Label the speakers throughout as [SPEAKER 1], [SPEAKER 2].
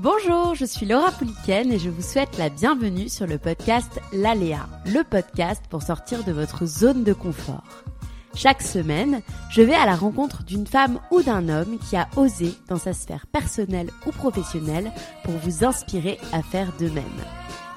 [SPEAKER 1] Bonjour, je suis Laura Pouliken et je vous souhaite la bienvenue sur le podcast L'Aléa, le podcast pour sortir de votre zone de confort. Chaque semaine, je vais à la rencontre d'une femme ou d'un homme qui a osé dans sa sphère personnelle ou professionnelle pour vous inspirer à faire de même.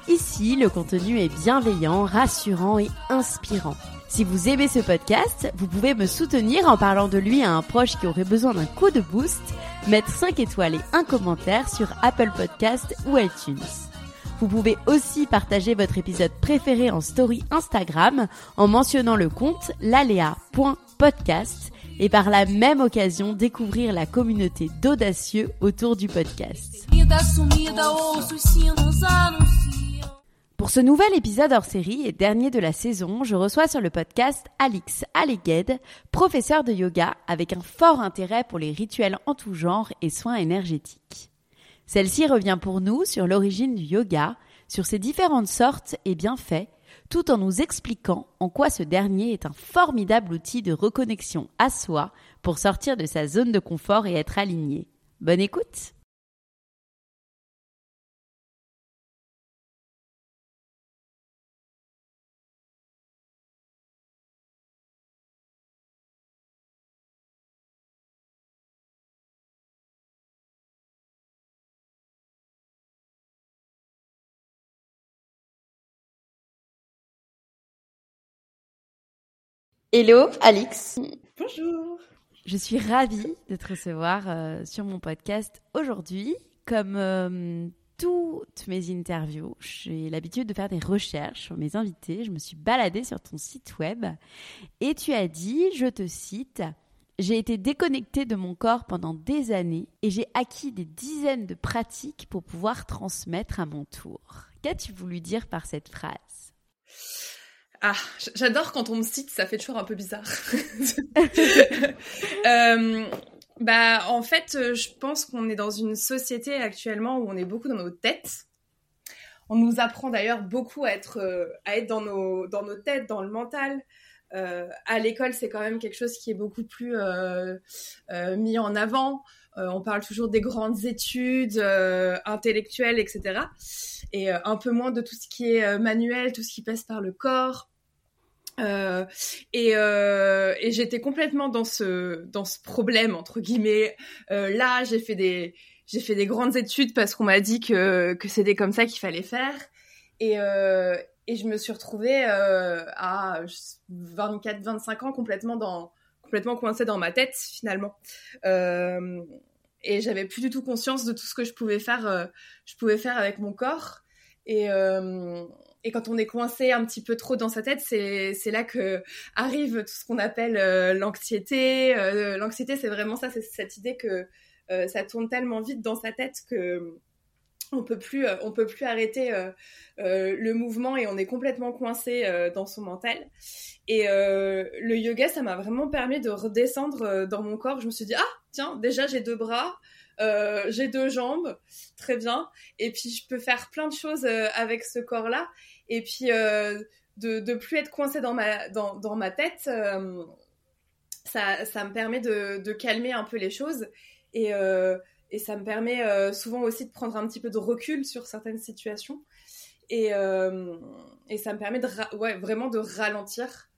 [SPEAKER 1] Ici, le contenu est bienveillant, rassurant et inspirant. Si vous aimez ce podcast, vous pouvez me soutenir en parlant de lui à un proche qui aurait besoin d'un coup de boost, mettre 5 étoiles et un commentaire sur Apple Podcast ou iTunes. Vous pouvez aussi partager votre épisode préféré en story Instagram en mentionnant le compte lalea.podcast et par la même occasion découvrir la communauté d'audacieux autour du podcast. Pour ce nouvel épisode hors série et dernier de la saison, je reçois sur le podcast Alix Alleged, professeur de yoga avec un fort intérêt pour les rituels en tout genre et soins énergétiques. Celle-ci revient pour nous sur l'origine du yoga, sur ses différentes sortes et bienfaits, tout en nous expliquant en quoi ce dernier est un formidable outil de reconnexion à soi pour sortir de sa zone de confort et être aligné. Bonne écoute Hello, Alix.
[SPEAKER 2] Bonjour.
[SPEAKER 1] Je suis ravie de te recevoir euh, sur mon podcast aujourd'hui. Comme euh, toutes mes interviews, j'ai l'habitude de faire des recherches sur mes invités. Je me suis baladée sur ton site web et tu as dit, je te cite, j'ai été déconnectée de mon corps pendant des années et j'ai acquis des dizaines de pratiques pour pouvoir transmettre à mon tour. Qu'as-tu voulu dire par cette phrase?
[SPEAKER 2] Ah, j'adore quand on me cite, ça fait toujours un peu bizarre. euh, bah, en fait, euh, je pense qu'on est dans une société actuellement où on est beaucoup dans nos têtes. On nous apprend d'ailleurs beaucoup à être, euh, à être dans, nos, dans nos têtes, dans le mental. Euh, à l'école, c'est quand même quelque chose qui est beaucoup plus mis en avant. on parle toujours des grandes études intellectuelles, etc. Et un peu moins de tout ce qui est manuel, tout ce qui passe par le corps. Et, et j'étais complètement dans ce dans ce problème entre guillemets. là, j'ai fait des j'ai fait des grandes études parce qu'on m'a dit que que c'était comme ça qu'il fallait faire. Et, et je me suis retrouvée euh, à 24, 25 ans complètement dans complètement coincée dans ma tête finalement. Euh, et j'avais plus du tout conscience de tout ce que je pouvais faire, euh, je pouvais faire avec mon corps. Et, euh, et quand on est coincé un petit peu trop dans sa tête, c'est là que arrive tout ce qu'on appelle euh, l'anxiété. L'anxiété, c'est vraiment ça, c'est cette idée que ça tourne tellement vite dans sa tête que on peut plus euh, on peut plus arrêter euh, euh, le mouvement et on est complètement coincé dans son mental. Et le yoga ça m'a vraiment permis de redescendre dans mon corps. Je me suis dit ah tiens déjà j'ai deux bras j'ai deux jambes très bien et puis je peux faire plein de choses avec ce corps là et puis de de plus être coincé dans ma dans, dans ma tête ça ça me permet de, de calmer un peu les choses et et ça me permet euh, souvent aussi de prendre un petit peu de recul sur certaines situations. Et, euh, et ça me permet de ouais, vraiment de ralentir.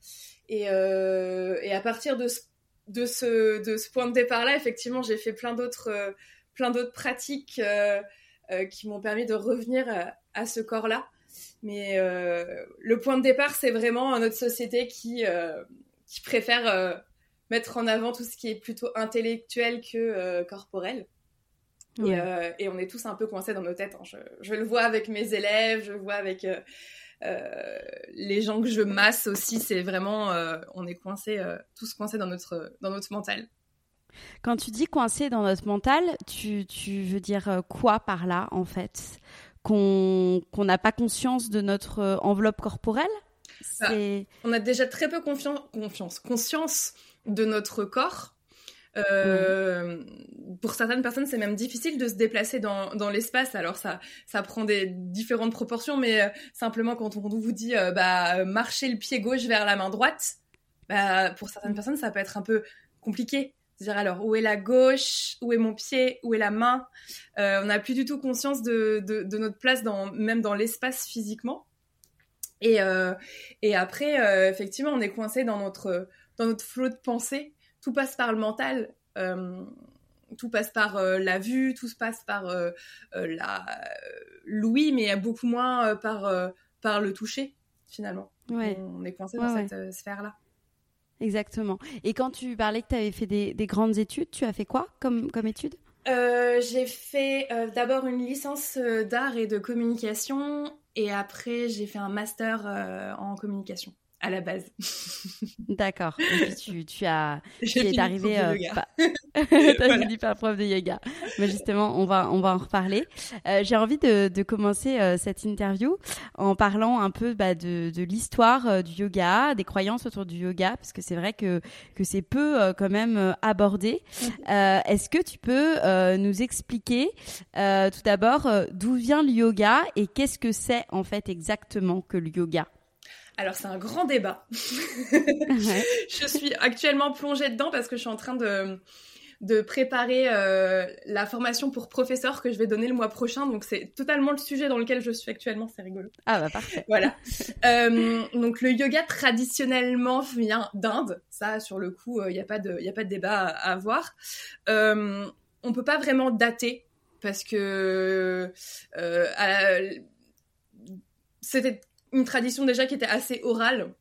[SPEAKER 2] Et, euh, et à partir de ce, de, ce, de ce point de départ-là, effectivement, j'ai fait plein d'autres plein d'autres pratiques qui m'ont permis de revenir à, ce corps-là. Mais le point de départ, c'est vraiment notre société qui, qui préfère mettre en avant tout ce qui est plutôt intellectuel que corporel. Euh, et, on est tous un peu coincés dans nos têtes. Hein. Je, le vois avec mes élèves, je le vois avec euh, euh, les gens que je masse aussi. C'est vraiment, on est coincés, tous coincés dans notre, dans notre mental.
[SPEAKER 3] Quand tu dis coincé dans notre mental, tu, tu veux dire quoi par là en fait? Qu'on n'a pas conscience de notre enveloppe corporelle?
[SPEAKER 2] Bah, On a déjà très peu confiance, confiance, conscience de notre corps. Euh, pour certaines personnes, c'est même difficile de se déplacer dans, dans l'espace. Alors ça, ça prend des différentes proportions, mais euh, simplement quand on vous dit euh, bah marcher le pied gauche vers la main droite, bah, pour certaines personnes, ça peut être un peu compliqué. C'est-à-dire alors où est la gauche, où est mon pied, où est la main? on n'a plus du tout conscience de, de, de, notre place dans même dans l'espace physiquement. Et, et après, effectivement, on est coincé dans notre dans notre flot de pensée tout passe par le mental. Euh, tout passe par euh, la vue, tout se passe par euh, la l'ouïe, mais beaucoup moins par, par le toucher, finalement. On est coincé dans cette sphère-là.
[SPEAKER 3] Exactement. Et quand tu parlais que tu avais fait des, des, grandes études, tu as fait quoi comme, comme études
[SPEAKER 2] J'ai fait d'abord une licence d'art et de communication, et après j'ai fait un master en communication à la base.
[SPEAKER 3] D'accord. Et puis tu, tu as, tu es arrivé. Euh, pas... T'as fini par prof de yoga. Mais justement, on va, on va en reparler. Euh, J'ai envie de, de commencer euh, cette interview en parlant un peu bah, de, de l'histoire euh, du yoga, des croyances autour du yoga, parce que c'est vrai que que c'est peu euh, quand même abordé. Mhm. Est-ce que tu peux nous expliquer tout d'abord d'où vient le yoga et qu'est-ce que c'est en fait exactement que le yoga?
[SPEAKER 2] Alors c'est un grand débat. je suis actuellement plongée dedans parce que je suis en train de, de préparer euh, la formation pour professeur que je vais donner le mois prochain. Donc c'est totalement le sujet dans lequel je suis actuellement. C'est rigolo.
[SPEAKER 3] Ah bah parfait.
[SPEAKER 2] Voilà. euh, donc le yoga traditionnellement vient d'Inde. Ça sur le coup, il n'y a pas de a pas de débat à, avoir. Euh, on peut pas vraiment dater parce que euh, c'était une tradition déjà qui était assez orale.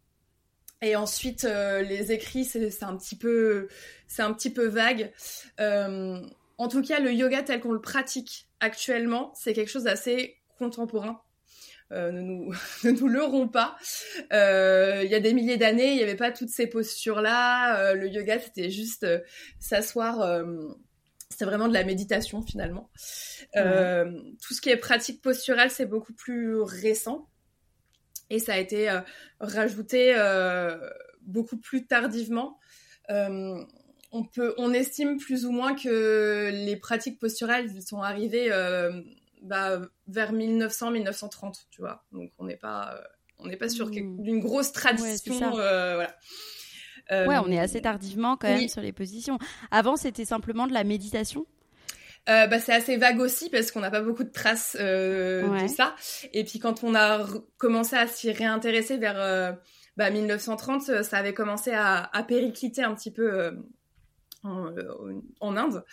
[SPEAKER 2] Et ensuite, euh, les écrits, c'est un petit peu, c'est un petit peu vague. Euh, en tout cas, le yoga tel qu'on le pratique actuellement, c'est quelque chose d'assez contemporain. Euh, ne, nous, ne nous leurrons pas. Il y a des milliers d'années, il n'y avait pas toutes ces postures-là. le yoga, c'était juste s'asseoir. c'était vraiment de la méditation finalement. tout ce qui est pratique posturale, c'est beaucoup plus récent et ça a été euh, rajouté euh, beaucoup plus tardivement. Euh, on, peut, on estime plus ou moins que les pratiques posturales sont arrivées bah, vers 1900-1930, tu vois. Donc on n'est pas, on n'est pas sur mmh. d'une grosse tradition, voilà.
[SPEAKER 3] ouais, on est assez tardivement quand même sur les positions. Avant, c'était simplement de la méditation?
[SPEAKER 2] Euh, bah, c'est assez vague aussi parce qu'on n'a pas beaucoup de traces euh, de ça. Et puis quand on a commencé à s'y réintéresser vers euh, bah, 1930, euh, ça avait commencé à, à péricliter un petit peu en, en, Inde.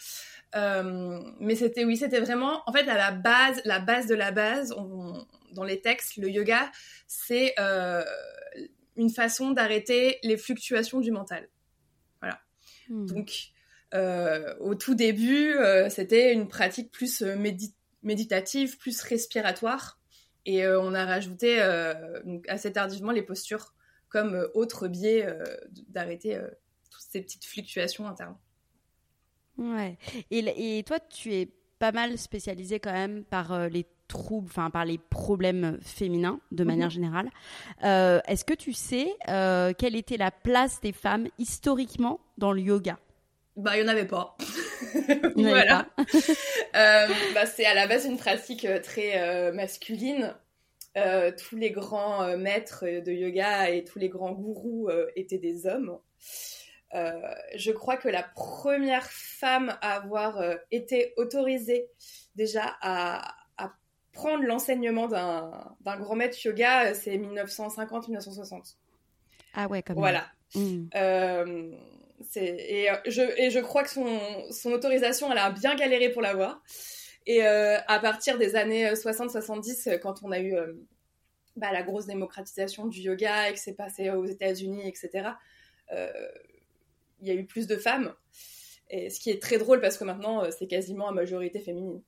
[SPEAKER 2] mais c'était oui, c'était vraiment en fait à la base, la base de la base. On, dans les textes, le yoga, c'est une façon d'arrêter les fluctuations du mental. Voilà. Hmm. Donc au tout début, euh, c'était une pratique plus euh, méditative, plus respiratoire. Et on a rajouté donc assez tardivement les postures comme autre biais d'arrêter toutes ces petites fluctuations internes.
[SPEAKER 3] Ouais. Et, et, toi, tu es pas mal spécialisée quand même par les troubles, enfin par les problèmes féminins de mhm. manière générale. Est-ce que tu sais quelle était la place des femmes historiquement dans le yoga?
[SPEAKER 2] Bah, il n'y en avait pas. voilà. euh, bah, c'est à la base une pratique euh, très euh, masculine. Euh, tous les grands maîtres de yoga et tous les grands gourous étaient des hommes. je crois que la première femme à avoir été autorisée déjà à, à prendre l'enseignement d'un grand maître yoga, c'est 1950-1960.
[SPEAKER 3] Ah ouais, comme
[SPEAKER 2] Voilà. Mmh. Et euh, je, et je crois que son, son autorisation, elle a bien galéré pour l'avoir. Et euh, à partir des années 60-70, euh, quand on a eu bah, la grosse démocratisation du yoga et que c'est passé aux États-Unis, etc., il y a eu plus de femmes. Et ce qui est très drôle parce que maintenant, c'est quasiment à majorité féminine.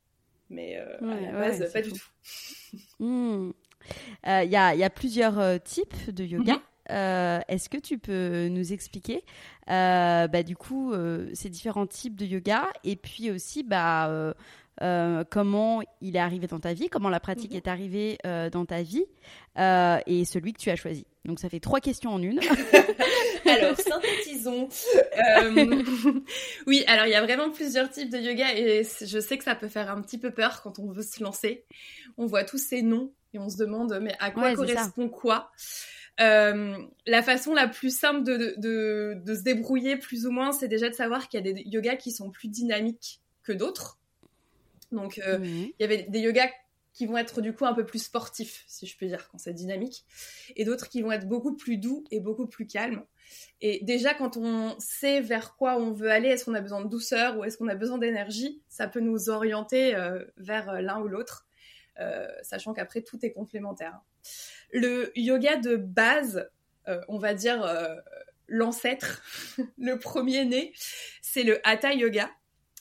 [SPEAKER 2] Mais à la base, pas du tout.
[SPEAKER 3] Hmm. Il y, a, y, a, plusieurs types de yoga. Mhm. est-ce que tu peux nous expliquer bah, du coup ces différents types de yoga et puis aussi bah, comment il est arrivé dans ta vie, comment la pratique mhm. est arrivée dans ta vie et celui que tu as choisi. Donc ça fait trois questions en une.
[SPEAKER 2] alors synthétisons. Euh, oui, alors il y a vraiment plusieurs types de yoga et je sais que ça peut faire un petit peu peur quand on veut se lancer. On voit tous ces noms et on se demande mais à quoi correspond quoi? Euh, la façon la plus simple de, de, se débrouiller plus ou moins, c'est déjà de savoir qu'il y a des yogas qui sont plus dynamiques que d'autres. Donc, euh, il y avait des yogas qui vont être du coup un peu plus sportifs, si je peux dire, quand c'est dynamique, et d'autres qui vont être beaucoup plus doux et beaucoup plus calmes. Et déjà, quand on sait vers quoi on veut aller, est-ce qu'on a besoin de douceur ou est-ce qu'on a besoin d'énergie, ça peut nous orienter euh, vers l'un ou l'autre, euh, sachant qu'après, tout est complémentaire. Le yoga de base, on va dire l'ancêtre, le premier né, c'est le Hatha Yoga.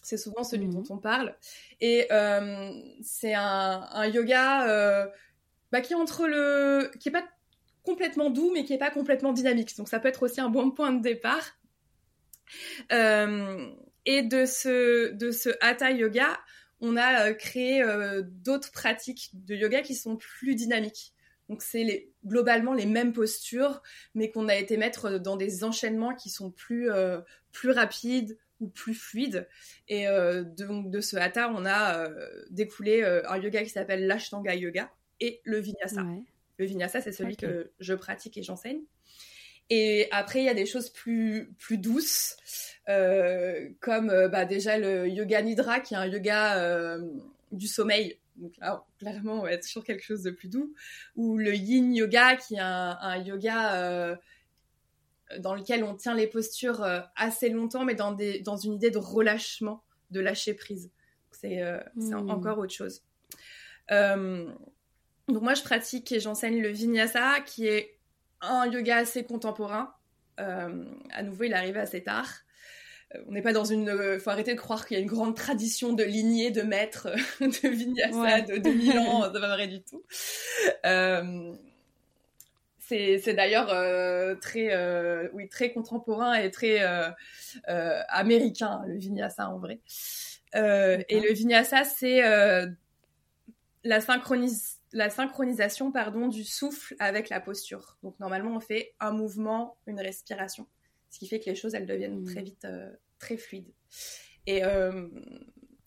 [SPEAKER 2] C'est souvent celui dont mhm. on parle. Et euh, c'est un, yoga euh, bah, qui est entre le, qui est pas complètement doux, mais qui est pas complètement dynamique. Donc ça peut être aussi un bon point de départ. Euh, et de ce, de ce hatha yoga, on a créé d'autres pratiques de yoga qui sont plus dynamiques. Donc c'est les, globalement les mêmes postures, mais qu'on a été mettre dans des enchaînements qui sont plus, plus rapides, ou plus fluide. Et euh, donc de ce hatha, on a euh, découlé euh, un yoga qui s'appelle l'Ashtanga Yoga et le Vinyasa. Le Vinyasa, c'est celui que je pratique et j'enseigne. Et après, il y a des choses plus, plus douces, comme bah, déjà le Yoga Nidra, qui est un yoga du sommeil. Donc là, clairement, on va être sur quelque chose de plus doux. Ou le Yin Yoga, qui est un, un yoga dans lequel on tient les postures euh, assez longtemps, mais dans, des, dans une idée de relâchement, de lâcher prise. C'est euh, hmm. encore autre chose. Euh, donc moi, je pratique et j'enseigne le vinyasa, qui est un yoga assez contemporain. à nouveau, il arrive assez tard. On n'est pas dans une. Il faut arrêter de croire qu'il y a une grande tradition de lignée de maîtres de vinyasa de 2000 ans. Ça pas vrai du tout. C'est d'ailleurs euh, très, euh, oui, très contemporain et très euh, américain, le vinyasa en vrai. et le vinyasa, c'est la, synchronis la synchronisation pardon, du souffle avec la posture. Donc normalement, on fait un mouvement, une respiration, ce qui fait que les choses, elles deviennent très mmh. vite très fluides. Et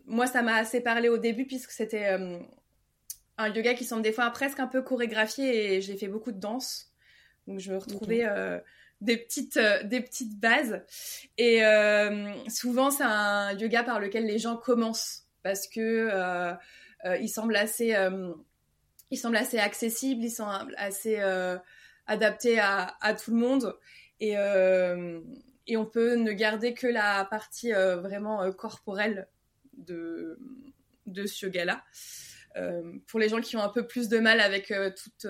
[SPEAKER 2] moi, ça m'a assez parlé au début puisque c'était un yoga qui semble des fois presque un peu chorégraphié et j'ai fait beaucoup de danse. Donc je me retrouvais euh, des petites euh, des petites bases et euh, souvent c'est un yoga par lequel les gens commencent parce que il semble assez il semble assez accessible, il semble assez adapté à, à, tout le monde et et on peut ne garder que la partie vraiment corporelle de de ce yoga là. pour les gens qui ont un peu plus de mal avec toute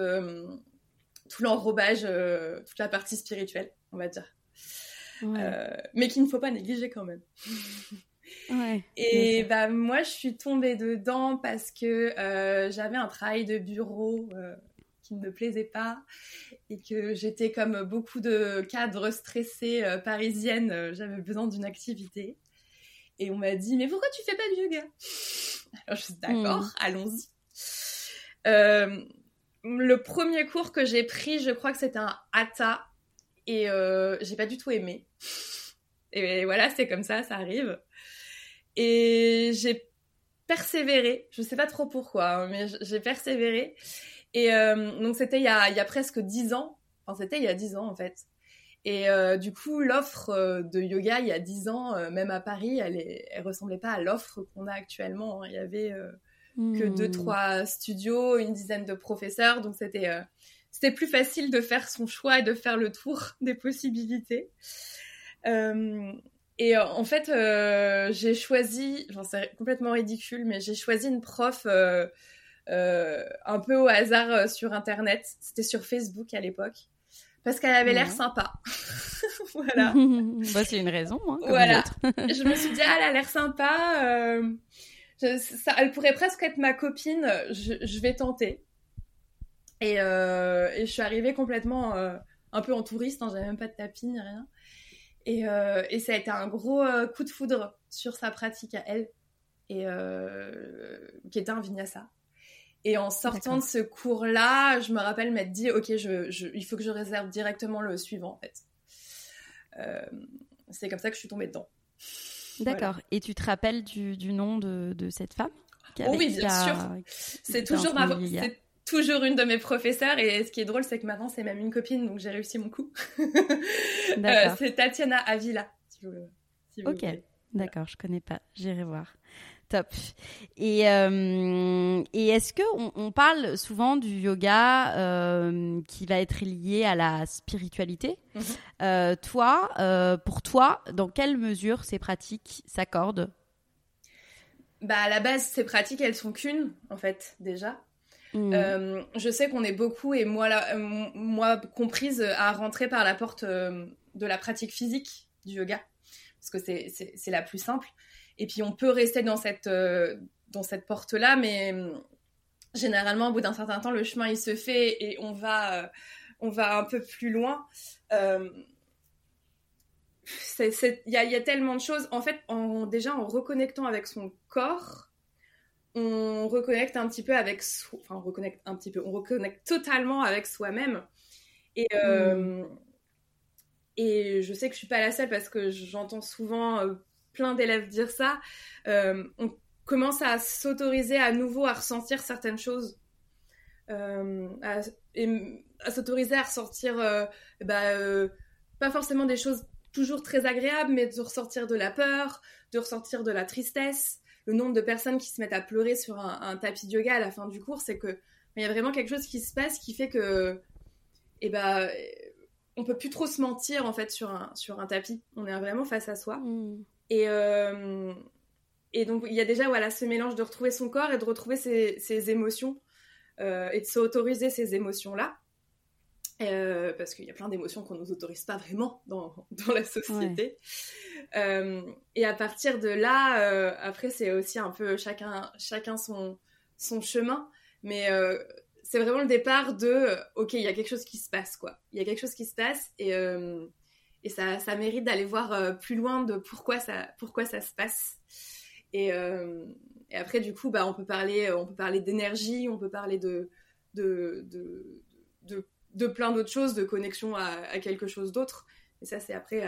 [SPEAKER 2] tout l'enrobage, euh, toute la partie spirituelle, on va dire. Euh, mais qu'il ne faut pas négliger quand même. et bah moi je suis tombée dedans parce que euh, j'avais un travail de bureau qui ne me plaisait pas et que j'étais comme beaucoup de cadres stressés parisiennes, j'avais besoin d'une activité. Et on m'a dit mais pourquoi tu fais pas de yoga? Alors je suis d'accord, hmm. allons-y le premier cours que j'ai pris, je crois que c'était un hatha et euh, j'ai pas du tout aimé. Et voilà, c'est comme ça, ça arrive. Et j'ai persévéré, je sais pas trop pourquoi, hein, mais j'ai persévéré. Et euh, donc c'était il, y a, presque dix ans, enfin c'était il y a dix ans en fait. Et euh, du coup, l'offre de yoga il y a dix ans, même à Paris, elle, est, elle ressemblait pas à l'offre qu'on a actuellement. Hein. Il y avait que deux, hmm. trois studios, une dizaine de professeurs. Donc c'était euh, c'était plus facile de faire son choix et de faire le tour des possibilités. Euh, et euh, en fait, j'ai choisi, j'en c'est complètement ridicule, mais j'ai choisi une prof un peu au hasard sur Internet. C'était sur Facebook à l'époque. Parce qu'elle avait l'air sympa.
[SPEAKER 3] voilà. bah, c'est une raison. Hein,
[SPEAKER 2] voilà. je me suis dit, ah, elle a l'air sympa ça, elle pourrait presque être ma copine. Je, vais tenter. Et, euh, et, je suis arrivée complètement euh, un peu en touriste, hein, j'avais même pas de tapis ni rien. Et, euh, et, ça a été un gros euh, coup de foudre sur sa pratique à elle, et, euh, qui était un vinyasa. Et en sortant de ce cours-là, je me rappelle m'être dit, ok, je, je, il faut que je réserve directement le suivant, en fait. c'est comme ça que je suis tombée dedans.
[SPEAKER 3] D'accord. Et tu te rappelles du, du nom de, de, cette femme
[SPEAKER 2] oh Oui, bien sûr. C'est toujours ma toujours une de mes professeurs et ce qui est drôle c'est que maintenant c'est même une copine donc j'ai réussi mon coup. euh, c'est Tatiana Avila si vous,
[SPEAKER 3] si vous Ok, d'accord, je connais pas, j'irai voir. Top. Et, euh, et est-ce que on, on, parle souvent du yoga euh, qui va être lié à la spiritualité? Mhm. euh, Toi, pour toi, dans quelle mesure ces pratiques s'accordent?
[SPEAKER 2] Bah à la base, ces pratiques, elles sont qu'une en fait déjà. Mm. Euh, je sais qu'on est beaucoup, et moi, euh, moi comprise, à rentrer par la porte euh, de la pratique physique du yoga, parce que c'est la plus simple. Et puis on peut rester dans cette, dans cette porte-là, mais généralement, au bout d'un certain temps, le chemin il se fait et on va, on va un peu plus loin. Il y, a, y, a, tellement de choses. En fait, en, déjà en reconnectant avec son corps, on reconnecte un petit peu avec enfin on reconnecte un petit peu on reconnecte totalement avec soi-même et euh, mm. et je sais que je suis pas la seule parce que j'entends souvent euh, plein d'élèves dire ça euh, on commence à s'autoriser à nouveau à ressentir certaines choses à, à s'autoriser à ressentir bah, pas forcément des choses toujours très agréables mais de ressortir de la peur de ressortir de la tristesse le nombre de personnes qui se mettent à pleurer sur un, tapis de yoga à la fin du cours, c'est que il y a vraiment quelque chose qui se passe qui fait que, eh ben, on peut plus trop se mentir en fait sur un, sur un tapis. On est vraiment face à soi. Mm. Et, euh, et donc il y a déjà voilà ce mélange de retrouver son corps et de retrouver ses, émotions euh, et de s'autoriser ces émotions là. Euh, parce qu'il y a plein d'émotions qu'on ne nous autorise pas vraiment dans, dans la société. Et à partir de là, après, c'est aussi un peu chacun, chacun son, son chemin. Mais c'est vraiment le départ de OK, il y a quelque chose qui se passe, quoi. Il y a quelque chose qui se passe et, et ça, ça mérite d'aller voir plus loin de pourquoi ça, pourquoi ça se passe. Et, et après, du coup, bah, on peut parler, on peut parler d'énergie, on peut parler de, de, de, de de plein d'autres choses, de connexion à, quelque chose d'autre. Et ça, c'est après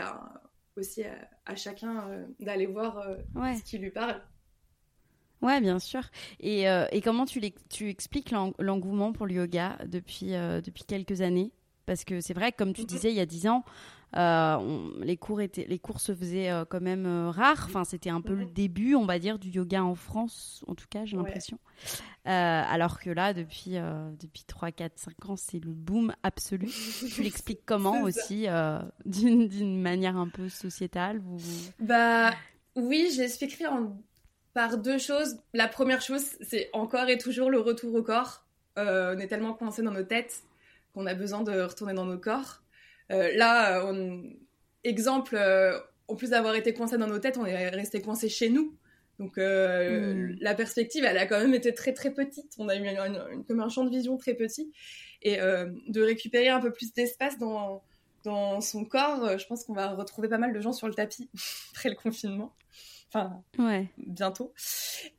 [SPEAKER 2] aussi à, chacun euh, d'aller voir euh, ce qui lui parle.
[SPEAKER 3] Ouais, bien sûr. Et, euh, et comment tu, tu expliques l'engouement pour le yoga depuis, depuis quelques années? Parce que c'est vrai, comme tu mhm. disais, il y a dix ans, euh, les, cours étaient, les cours se faisaient euh, quand même euh, rares. Enfin, c'était un peu le début, on va dire, du yoga en France, en tout cas, j'ai l'impression. alors que là, depuis, depuis 3, 4, 5 ans, c'est le boom absolu. tu l'expliques comment aussi, d'une manière un peu sociétale ou...
[SPEAKER 2] Bah oui, j'expliquerai en... par deux choses. La première chose, c'est encore et toujours le retour au corps. on est tellement coincé dans nos têtes qu'on a besoin de retourner dans nos corps. Euh, là, on... exemple, euh, en plus d'avoir été coincé dans nos têtes, on est resté coincé chez nous. Donc euh, hmm. la perspective, elle a quand même été très très petite. On a eu comme un champ de vision très petit. Et de récupérer un peu plus d'espace dans, dans son corps, je pense qu'on va retrouver pas mal de gens sur le tapis après le confinement. Enfin, ouais. bientôt.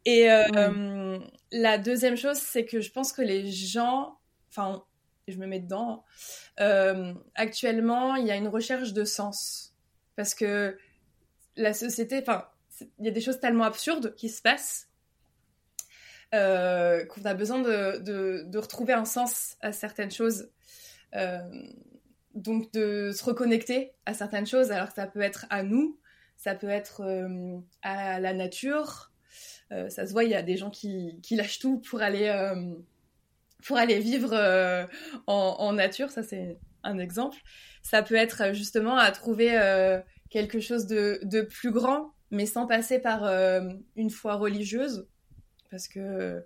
[SPEAKER 2] Et la deuxième chose, c'est que je pense que les gens, enfin, je me mets dedans, euh, actuellement, il y a une recherche de sens. Parce que la société, enfin, il y a des choses tellement absurdes qui se passent euh, qu'on a besoin de, retrouver un sens à certaines choses. Euh, donc de se reconnecter à certaines choses, alors que ça peut être à nous, ça peut être à la nature. ça se voit, il y a des gens qui lâchent tout pour aller pour aller vivre euh, en, nature, ça c'est un exemple. Ça peut être euh, justement à trouver euh, quelque chose de, plus grand, mais sans passer par une foi religieuse, parce que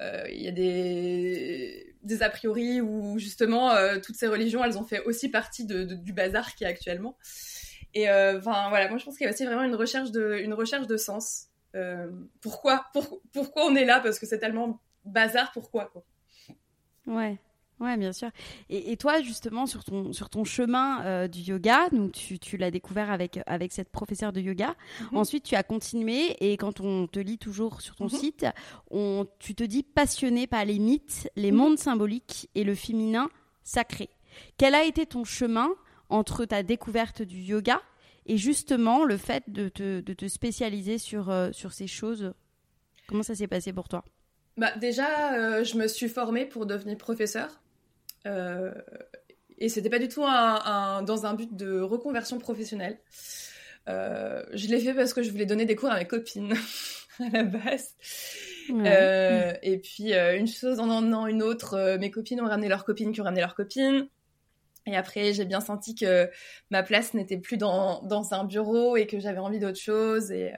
[SPEAKER 2] il y a des, a priori où justement toutes ces religions, elles ont fait aussi partie du bazar qui est actuellement. Et enfin voilà, moi je pense qu'il y a aussi vraiment une recherche de, sens. pourquoi, pourquoi on est là? Parce que c'est tellement bazar, pourquoi quoi?
[SPEAKER 3] Ouais, Ouais, bien sûr. Et, toi, justement, sur ton, sur ton chemin euh, du yoga, donc tu, tu l'as découvert avec, avec cette professeure de yoga. Mhm. Ensuite, tu as continué et quand on te lit toujours sur ton mhm. site, on, tu te dis passionné par les mythes, les mhm. mondes symboliques et le féminin sacré. Quel a été ton chemin entre ta découverte du yoga et justement le fait de te, de te spécialiser sur, euh, sur ces choses? Comment ça s'est passé pour toi?
[SPEAKER 2] Bah, Déjà, euh, je me suis formée pour devenir professeur. Euh, et c'était pas du tout un, dans un but de reconversion professionnelle. Euh, je l'ai fait parce que je voulais donner des cours à mes copines à la base. Euh, et puis une chose en emmenant une autre, mes copines ont ramené leurs copines qui ont ramené leurs copines. Et après, j'ai bien senti que ma place n'était plus dans, dans, un bureau et que j'avais envie d'autre chose. Et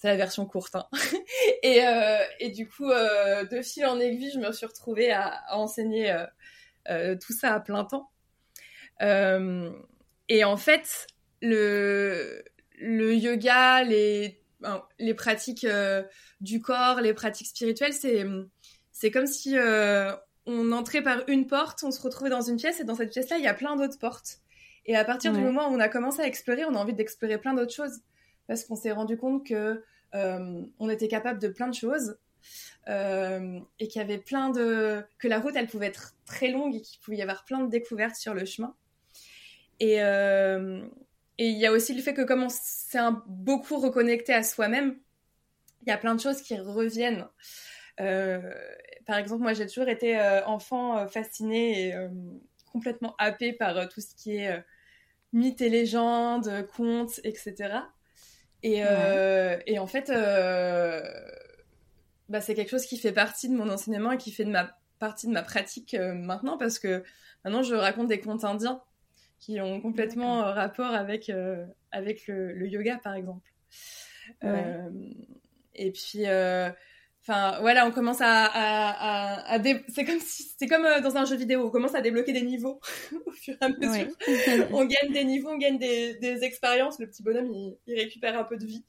[SPEAKER 2] c'est la version courte. Hein. et, et, du coup, de fil en aiguille, je me suis retrouvée à, à enseigner euh, tout ça à plein temps. Euh, et en fait, le, le yoga, les, les pratiques euh, du corps, les pratiques spirituelles, c'est, c'est comme si on entrait par une porte, on se retrouvait dans une pièce et dans cette pièce-là, il y a plein d'autres portes. Et à partir du moment où on a commencé à explorer, on a envie d'explorer plein d'autres choses parce qu'on s'est rendu compte que on était capable de plein de choses euh, et qu'il y avait plein de que la route elle pouvait être très longue et qu'il pouvait y avoir plein de découvertes sur le chemin. Et euh, il y a aussi le fait que comme on s'est beaucoup reconnecté à soi-même, il y a plein de choses qui reviennent. Euh, par exemple, moi j'ai toujours été enfant fascinée et complètement happée par tout ce qui est mythes et légendes, contes, etc. Et, et en fait, bah, c'est quelque chose qui fait partie de mon enseignement et qui fait de ma partie de ma pratique euh, maintenant parce que maintenant je raconte des contes indiens qui ont complètement euh, rapport avec, euh, avec le, yoga par exemple. et puis, enfin voilà, on commence à, à, c'est comme si c'est comme dans un jeu vidéo, on commence à débloquer des niveaux au fur et à mesure. on gagne des niveaux, on gagne des, des expériences. Le petit bonhomme il, il, récupère un peu de vie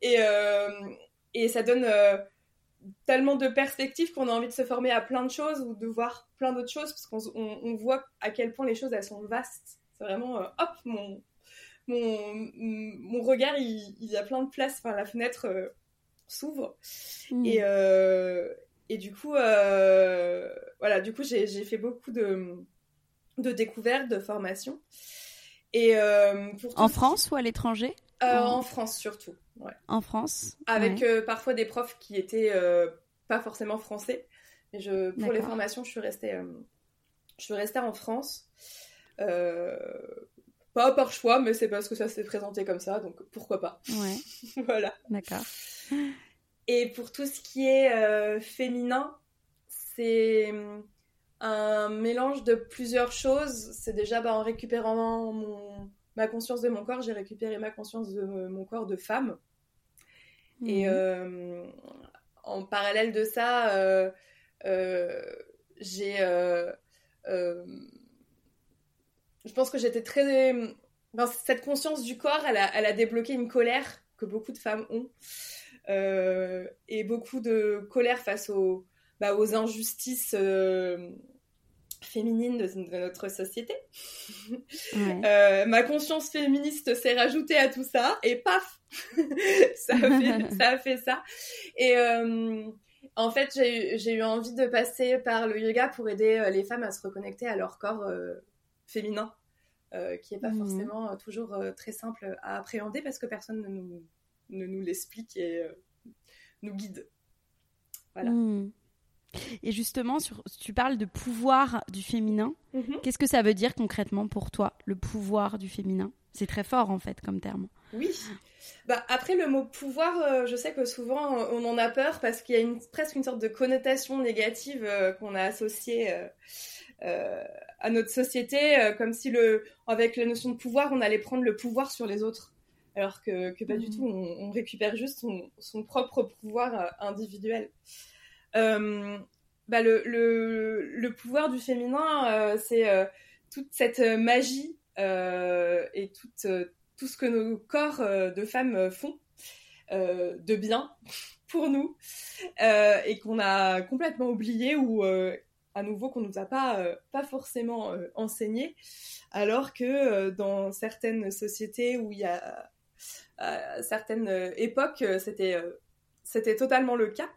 [SPEAKER 2] et et ça donne tellement de perspectives qu'on a envie de se former à plein de choses ou de voir plein d'autres choses parce qu'on on, voit à quel point les choses elles sont vastes. C'est vraiment euh, hop mon mon, mon regard il, il, y a plein de place. Enfin la fenêtre euh, s'ouvre mmh. et euh, et du coup voilà du coup j'ai fait beaucoup de de découvertes de formations et
[SPEAKER 3] en France ou à l'étranger?
[SPEAKER 2] En France surtout
[SPEAKER 3] en France?
[SPEAKER 2] Avec euh, parfois des profs qui étaient euh, pas forcément français. Mais je, pour les formations, je suis restée, euh, je suis restée en France. pas par choix, mais c'est parce que ça s'est présenté comme ça, donc pourquoi pas.
[SPEAKER 3] Ouais.
[SPEAKER 2] voilà.
[SPEAKER 3] D'accord.
[SPEAKER 2] Et pour tout ce qui est féminin, c'est un mélange de plusieurs choses. C'est déjà bah, en récupérant mon, ma conscience de mon corps, j'ai récupéré ma conscience de mon corps de femme. Et mhm. euh, en parallèle de ça, euh, euh, j'ai. je pense que j'étais très. cette conscience du corps, elle a, elle a, débloqué une colère que beaucoup de femmes ont. Et beaucoup de colère face aux, bah, aux injustices féminine de, notre société. Euh, ma conscience féministe s'est rajoutée à tout ça et paf, ça, a fait, ça a fait ça. Et euh, en fait, j'ai eu envie de passer par le yoga pour aider euh, les femmes à se reconnecter à leur corps féminin, qui n'est pas mmh. forcément toujours très simple à appréhender parce que personne ne nous, ne nous l'explique et nous guide. Voilà. Mmh.
[SPEAKER 3] Et justement, sur, tu parles de pouvoir du féminin. Mhm. Qu'est-ce que ça veut dire concrètement pour toi, le pouvoir du féminin? C'est très fort en fait comme terme.
[SPEAKER 2] Oui. Bah, après, le mot pouvoir, euh, je sais que souvent on en a peur parce qu'il y a une, presque une sorte de connotation négative euh, qu'on a associée euh, à notre société, comme si le, avec la notion de pouvoir, on allait prendre le pouvoir sur les autres. Alors que, que pas du mhm. tout, on, récupère juste son, son propre pouvoir individuel. Euh, bah, le, le, le, pouvoir du féminin, euh, c'est euh, toute cette magie et toute, tout ce que nos corps de femmes font de bien pour nous et qu'on a complètement oublié ou à nouveau qu'on nous a pas pas forcément enseigné, alors que dans certaines sociétés où il y a à certaines époques c'était c'était totalement le cas.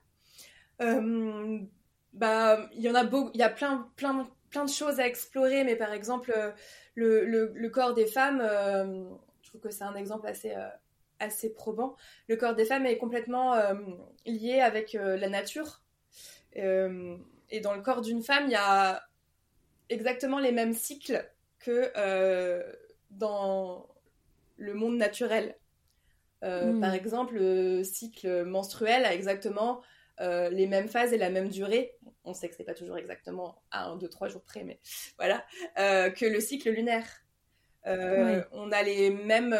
[SPEAKER 2] bah il y en a beau, il y a plein plein plein de choses à explorer, mais par exemple le, corps des femmes, je trouve que c'est un exemple assez assez probant. Le corps des femmes est complètement euh, lié avec euh, la nature. Euh, et dans le corps d'une femme, il y a exactement les mêmes cycles que dans le monde naturel. Hmm. Par exemple, le cycle menstruel a exactement les mêmes phases et la même durée. On sait que c'est pas toujours exactement à 1, 2, 3 jours près, mais voilà. que le cycle lunaire. On a les mêmes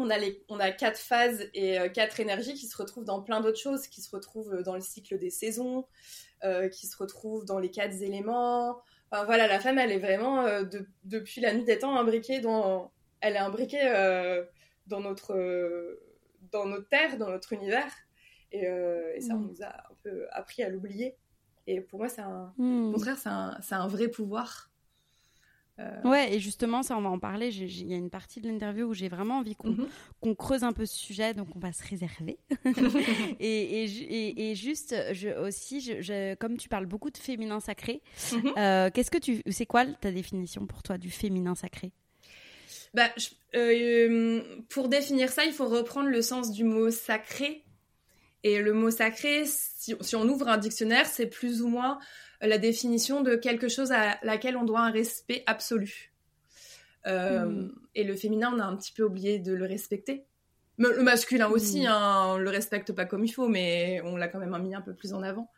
[SPEAKER 2] on a, les, on a quatre phases et euh, quatre énergies qui se retrouvent dans plein d'autres choses, qui se retrouvent euh, dans le cycle des saisons, euh, qui se retrouvent dans les quatre éléments. Enfin, voilà, la femme, elle est vraiment, depuis la nuit des temps, imbriquée dans... Elle est imbriquée dans, notre, dans notre terre, dans notre univers. Et, ça, on mm. nous a un peu appris à l'oublier. Et pour moi, c'est un... Mm. Au contraire, c'est un, un vrai pouvoir
[SPEAKER 3] euh, ouais, et justement, ça, on va en parler. Il y a une partie de l'interview où j'ai vraiment envie mhm. qu'on creuse un peu ce sujet, donc on va se réserver. et, et, et, juste, je, aussi, je, comme tu parles beaucoup de féminin sacré, mhm. euh, qu'est-ce que tu, c'est quoi ta définition pour toi du féminin sacré?
[SPEAKER 2] Bah, euh, pour définir ça, il faut reprendre le sens du mot sacré. Et le mot sacré, si, si on ouvre un dictionnaire, c'est plus ou moins la définition de quelque chose à laquelle on doit un respect absolu. Euh, hmm. Et le féminin, on a un petit peu oublié de le respecter. Le masculin aussi, hmm. hein, on le respecte pas comme il faut, mais on l'a quand même mis un peu plus en avant.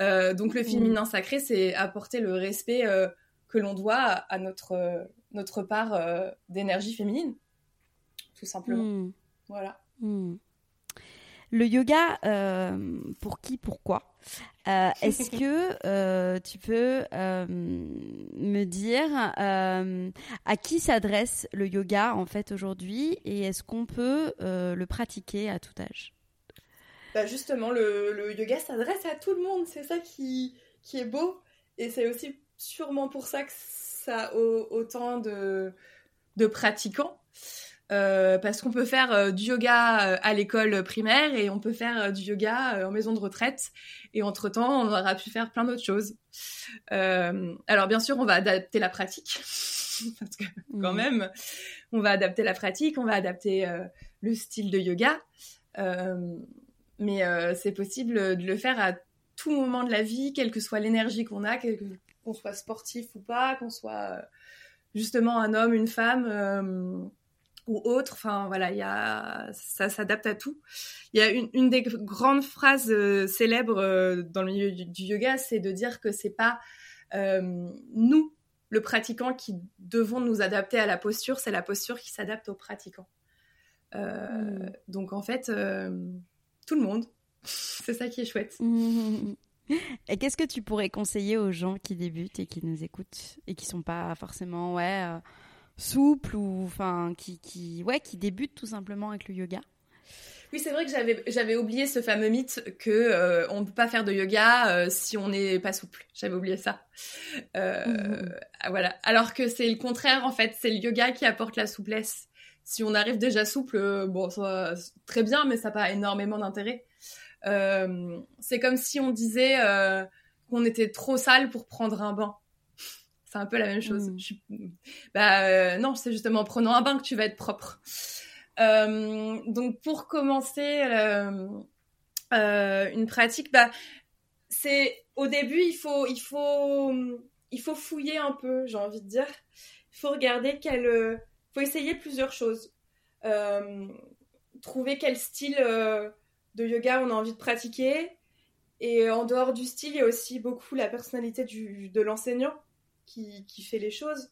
[SPEAKER 2] Euh, donc le hmm. féminin sacré, c'est apporter le respect euh, que l'on doit à, notre, notre part d'énergie féminine, tout simplement. Voilà.
[SPEAKER 3] Le yoga, pour qui, pourquoi? Euh, est-ce que euh, tu peux euh, me dire à qui s'adresse le yoga en fait aujourd'hui? Et est-ce qu'on peut le pratiquer à tout âge?
[SPEAKER 2] Bah Justement, le, yoga s'adresse à tout le monde. C'est ça qui, qui est beau et c'est aussi sûrement pour ça que ça a autant de, de pratiquants. Euh, parce qu'on peut faire euh, du yoga euh, à l'école primaire et on peut faire du yoga en maison de retraite. Et entre-temps, on aura pu faire plein d'autres choses. alors bien sûr, on va adapter la pratique, parce que quand mmh. même, on va adapter la pratique, on va adapter le style de yoga. mais c'est possible de le faire à tout moment de la vie, quelle que soit l'énergie qu'on a, qu'on soit sportif ou pas, qu'on soit justement un homme, une femme ou autre. Enfin, voilà, y a, ça s'adapte à tout. Il y a une, une des grandes phrases euh, célèbres euh, dans le milieu du, yoga, c'est de dire que c'est pas euh, nous, le pratiquant, qui devons nous adapter à la posture, c'est la posture qui s'adapte au pratiquant. Hmm. Donc en fait, tout le monde. c'est ça qui est chouette.
[SPEAKER 3] Et qu'est-ce que tu pourrais conseiller aux gens qui débutent et qui nous écoutent et qui sont pas forcément ouais souple ou enfin qui, qui ouais qui débute tout simplement avec le yoga?
[SPEAKER 2] Oui, c'est vrai que j'avais j'avais oublié ce fameux mythe que euh, on ne peut pas faire de yoga euh, si on n'est pas souple. J'avais oublié ça. Euh, mmh. Voilà. Alors que c'est le contraire en fait. C'est le yoga qui apporte la souplesse. Si on arrive déjà souple, bon, ça, très bien, mais ça n'a pas énormément d'intérêt. C'est comme si on disait qu'on était trop sale pour prendre un bain. C'est un peu la même chose. Mm. Bah, euh, non, c'est justement en prenant un bain que tu vas être propre. Euh, donc pour commencer euh, une pratique, bah, c'est au début il faut il faut il faut fouiller un peu, j'ai envie de dire. Il faut regarder quel, faut essayer plusieurs choses. trouver quel style de yoga on a envie de pratiquer. Et en dehors du style, il y a aussi beaucoup la personnalité du, de l'enseignant qui, fait les choses.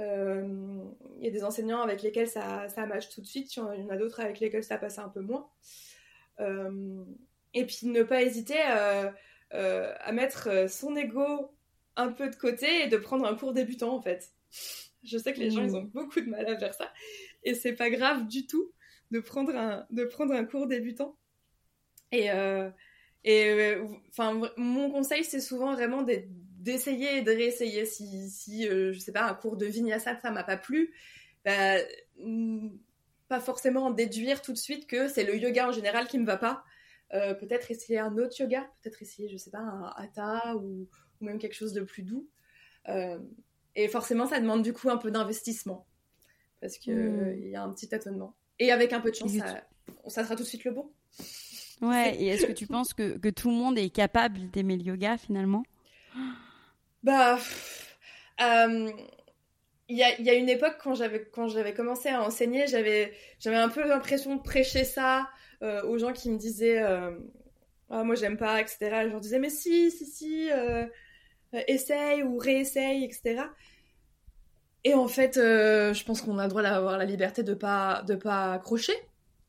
[SPEAKER 2] Euh, il y a des enseignants avec lesquels ça, ça match tout de suite, il y en a d'autres avec lesquels ça passe un peu moins. Euh, et puis ne pas hésiter à, euh, à mettre son ego un peu de côté et de prendre un cours débutant en fait. Je sais que les gens ils ont beaucoup de mal à faire ça et c'est pas grave du tout de prendre un, de prendre un cours débutant. Et, Et enfin, mon conseil, c'est souvent vraiment d'essayer et de réessayer. Si, si je sais pas, un cours de vinyasa, ça m'a pas plu, bah, pas forcément en déduire tout de suite que c'est le yoga en général qui me va pas. Euh, peut-être essayer un autre yoga, peut-être essayer, je sais pas, un hatha ou, même quelque chose de plus doux. Euh, et forcément, ça demande du coup un peu d'investissement parce qu'il il y a un petit tâtonnement. Et avec un peu de chance, ça, ça, sera tout de suite le bon.
[SPEAKER 3] Ouais, et est-ce que tu penses que, que, tout le monde est capable d'aimer le yoga finalement?
[SPEAKER 2] Bah. Euh, il y a, y a, une époque quand j'avais quand j'avais commencé à enseigner, j'avais j'avais un peu l'impression de prêcher ça euh, aux gens qui me disaient euh, ah, moi j'aime pas etc. Je leur disais mais si si si euh, essaye ou réessaye etc. Et en fait, je pense qu'on a le droit d'avoir la liberté de pas de pas accrocher,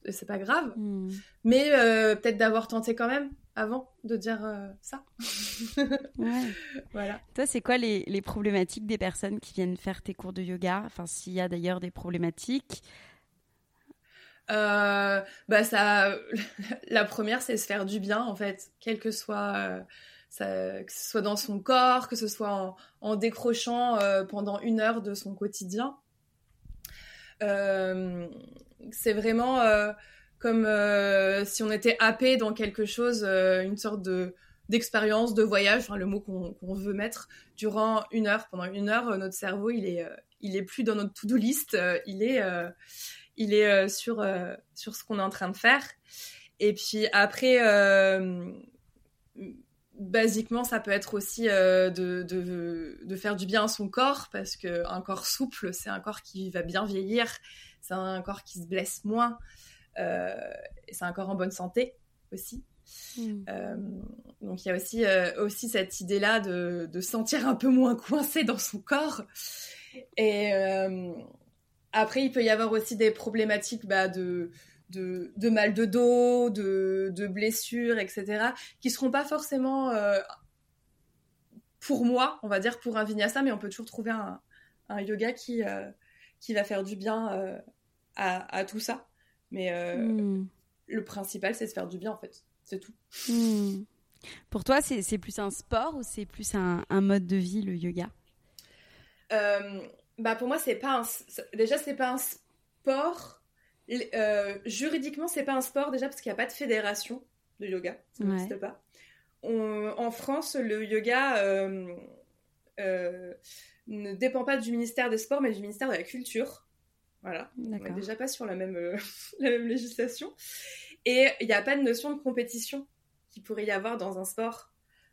[SPEAKER 2] c'est pas grave, hmm. mais peut-être d'avoir tenté quand même avant de dire ça.
[SPEAKER 3] ouais. Voilà. Toi, c'est quoi les, les, problématiques des personnes qui viennent faire tes cours de yoga? Enfin, s'il y a d'ailleurs des problématiques?
[SPEAKER 2] Euh, bah ça, la première, c'est se faire du bien en fait, quel que soit, euh, ça, que ce soit dans son corps, que ce soit en, décrochant euh, pendant une heure de son quotidien. C'est vraiment comme si on était happé dans quelque chose, une sorte de d'expérience, de voyage, le mot qu'on veut mettre, durant une heure. Pendant une heure, notre cerveau, il est, il est plus dans notre to-do list, il est il est euh, sur, euh, sur ce qu'on est en train de faire. Et puis après, euh, basiquement, ça peut être aussi de, de, faire du bien à son corps, parce qu'un corps souple, c'est un corps qui va bien vieillir, c'est un corps qui se blesse moins, et c'est un corps en bonne santé aussi. Hmm. donc il y a aussi, aussi cette idée-là de, de, sentir un peu moins coincé dans son corps. Et, après, il peut y avoir aussi des problématiques bah, de, de, mal de dos, de, de blessures, etc., qui seront pas forcément euh, pour moi, on va dire pour un vinyasa, mais on peut toujours trouver un, yoga qui, euh, qui va faire du bien euh, à, tout ça. Mais hmm. le principal, c'est de faire du bien, en fait. C'est tout.
[SPEAKER 3] Hmm. Pour toi, c'est plus un sport ou c'est plus un, un, mode de vie, le yoga?
[SPEAKER 2] Bah pour moi c'est pas un déjà c'est pas un sport euh, juridiquement c'est pas un sport déjà parce qu'il n'y a pas de fédération de yoga. Ça n'existe pas. En France le yoga euh, euh, ne dépend pas du ministère des sports mais du ministère de la culture. Voilà. On n'est déjà pas sur la même la même législation. Et il n'y a pas de notion de compétition qui pourrait y avoir dans un sport.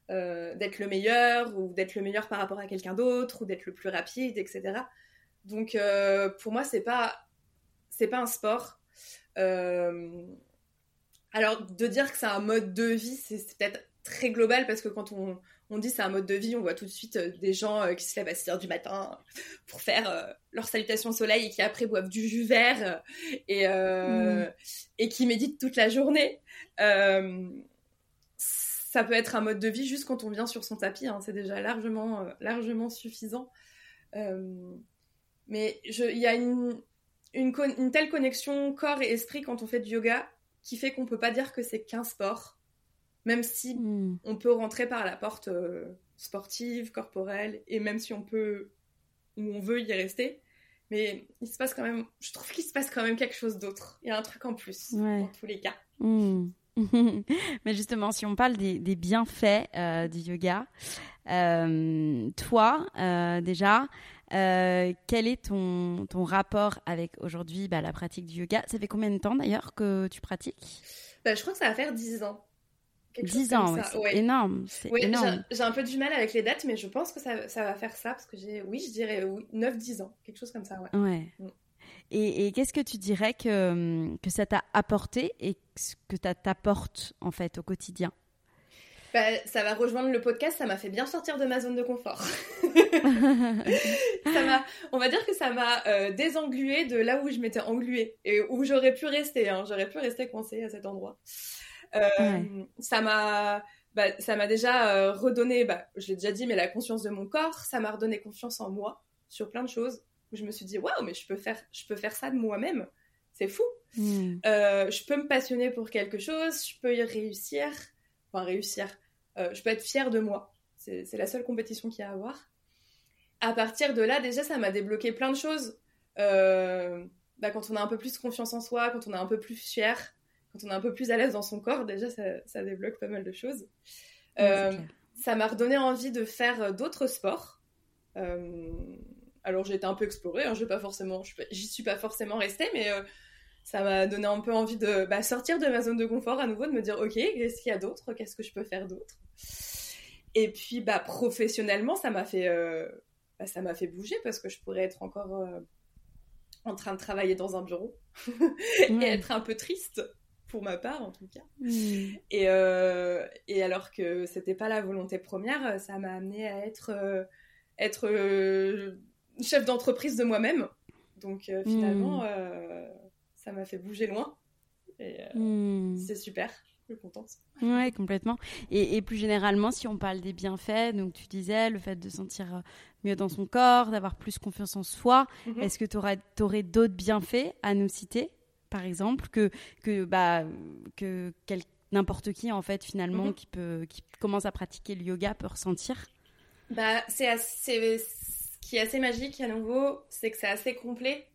[SPEAKER 2] Euh, d'être le meilleur ou d'être le meilleur par rapport à quelqu'un d'autre ou d'être le plus rapide, etc. Donc euh, pour moi c'est pas c'est pas un sport. Euh, alors de dire que c'est un mode de vie c'est peut-être très global parce que quand on, on dit c'est un mode de vie, on voit tout de suite des gens qui se lèvent à 6 heures du matin pour faire leur salutation au soleil et qui après boivent du jus vert et, et qui méditent toute la journée ça peut être un mode de vie juste quand on vient sur son tapis, hein, c'est déjà largement, euh, largement suffisant. Euh, mais il y a une, une, telle connexion corps et esprit quand on fait du yoga qui fait qu'on peut pas dire que c'est qu'un sport, même si hmm. on peut rentrer par la porte euh, sportive, corporelle, et même si on peut ou on veut y rester. Mais il se passe quand même, je trouve qu'il se passe quand même quelque chose d'autre. Il y a un truc en plus, dans tous les cas.
[SPEAKER 3] Hmm. Mais justement, si on parle des, bienfaits euh, du yoga, euh, toi, euh, quel est ton, ton rapport avec aujourd'hui bah, la pratique du yoga? Ça fait combien de temps d'ailleurs que tu pratiques?
[SPEAKER 2] Bah, Je crois que ça va faire 10 ans.
[SPEAKER 3] 10 ans, c'est énorme.
[SPEAKER 2] J'ai un peu du mal avec les dates, mais je pense que ça, ça va faire ça, parce que j'ai, oui, je dirais 9-10 ans, quelque chose comme ça.
[SPEAKER 3] Ouais. Mm. Et, qu'est-ce que tu dirais que, que ça t'a apporté et que ça t'apporte en fait au quotidien?
[SPEAKER 2] Bah, ça va rejoindre le podcast, ça m'a fait bien sortir de ma zone de confort. ça m'a, on va dire que ça m'a euh, désenglué de là où je m'étais engluée et où j'aurais pu rester. Hein. j'aurais pu rester coincée à cet endroit. Euh, ça m'a, bah, ça m'a déjà euh, redonné, bah, je l'ai déjà dit, mais la conscience de mon corps. Ça m'a redonné confiance en moi sur plein de choses où je me suis dit waouh mais je peux faire je peux faire ça de moi-même c'est fou hmm. euh, je peux me passionner pour quelque chose je peux y réussir enfin réussir. Je peux être fière de moi. C'est la seule compétition qu'il y a à avoir. À partir de là, déjà, ça m'a débloqué plein de choses. Bah, quand on a un peu plus confiance en soi, quand on est un peu plus fier, quand on est un peu plus à l'aise dans son corps, déjà, ça, ça débloque pas mal de choses. ça m'a redonné envie de faire d'autres sports. alors j'ai été un peu explorée, hein, pas forcément, j'y suis pas forcément restée, mais ça m'a donné un peu envie de bah, sortir de ma zone de confort à nouveau, de me dire ok, qu'est-ce qu'il y a d'autre, qu'est-ce que je peux faire d'autre? Et puis bah professionnellement, ça m'a fait, euh, bah, ça m'a fait bouger parce que je pourrais être encore euh, en train de travailler dans un bureau et être un peu triste pour ma part en tout cas. Mm. Et, euh, et, alors que c'était pas la volonté première, ça m'a amené à être, être chef d'entreprise de moi-même. Donc finalement. Mm ça m'a fait bouger loin. Et hmm. c'est super, contente.
[SPEAKER 3] Ouais, complètement. Et, plus généralement, si on parle des bienfaits, donc tu disais le fait de sentir euh, mieux dans son corps, d'avoir plus confiance en soi, mhm. est-ce que tu aurais, d'autres bienfaits à nous citer, par exemple, que, que, bah, que n'importe qui, en fait, finalement, mhm. qui, peut, qui commence à pratiquer le yoga peut ressentir?
[SPEAKER 2] Bah, c'est Ce qui est assez magique à nouveau, c'est que c'est assez complet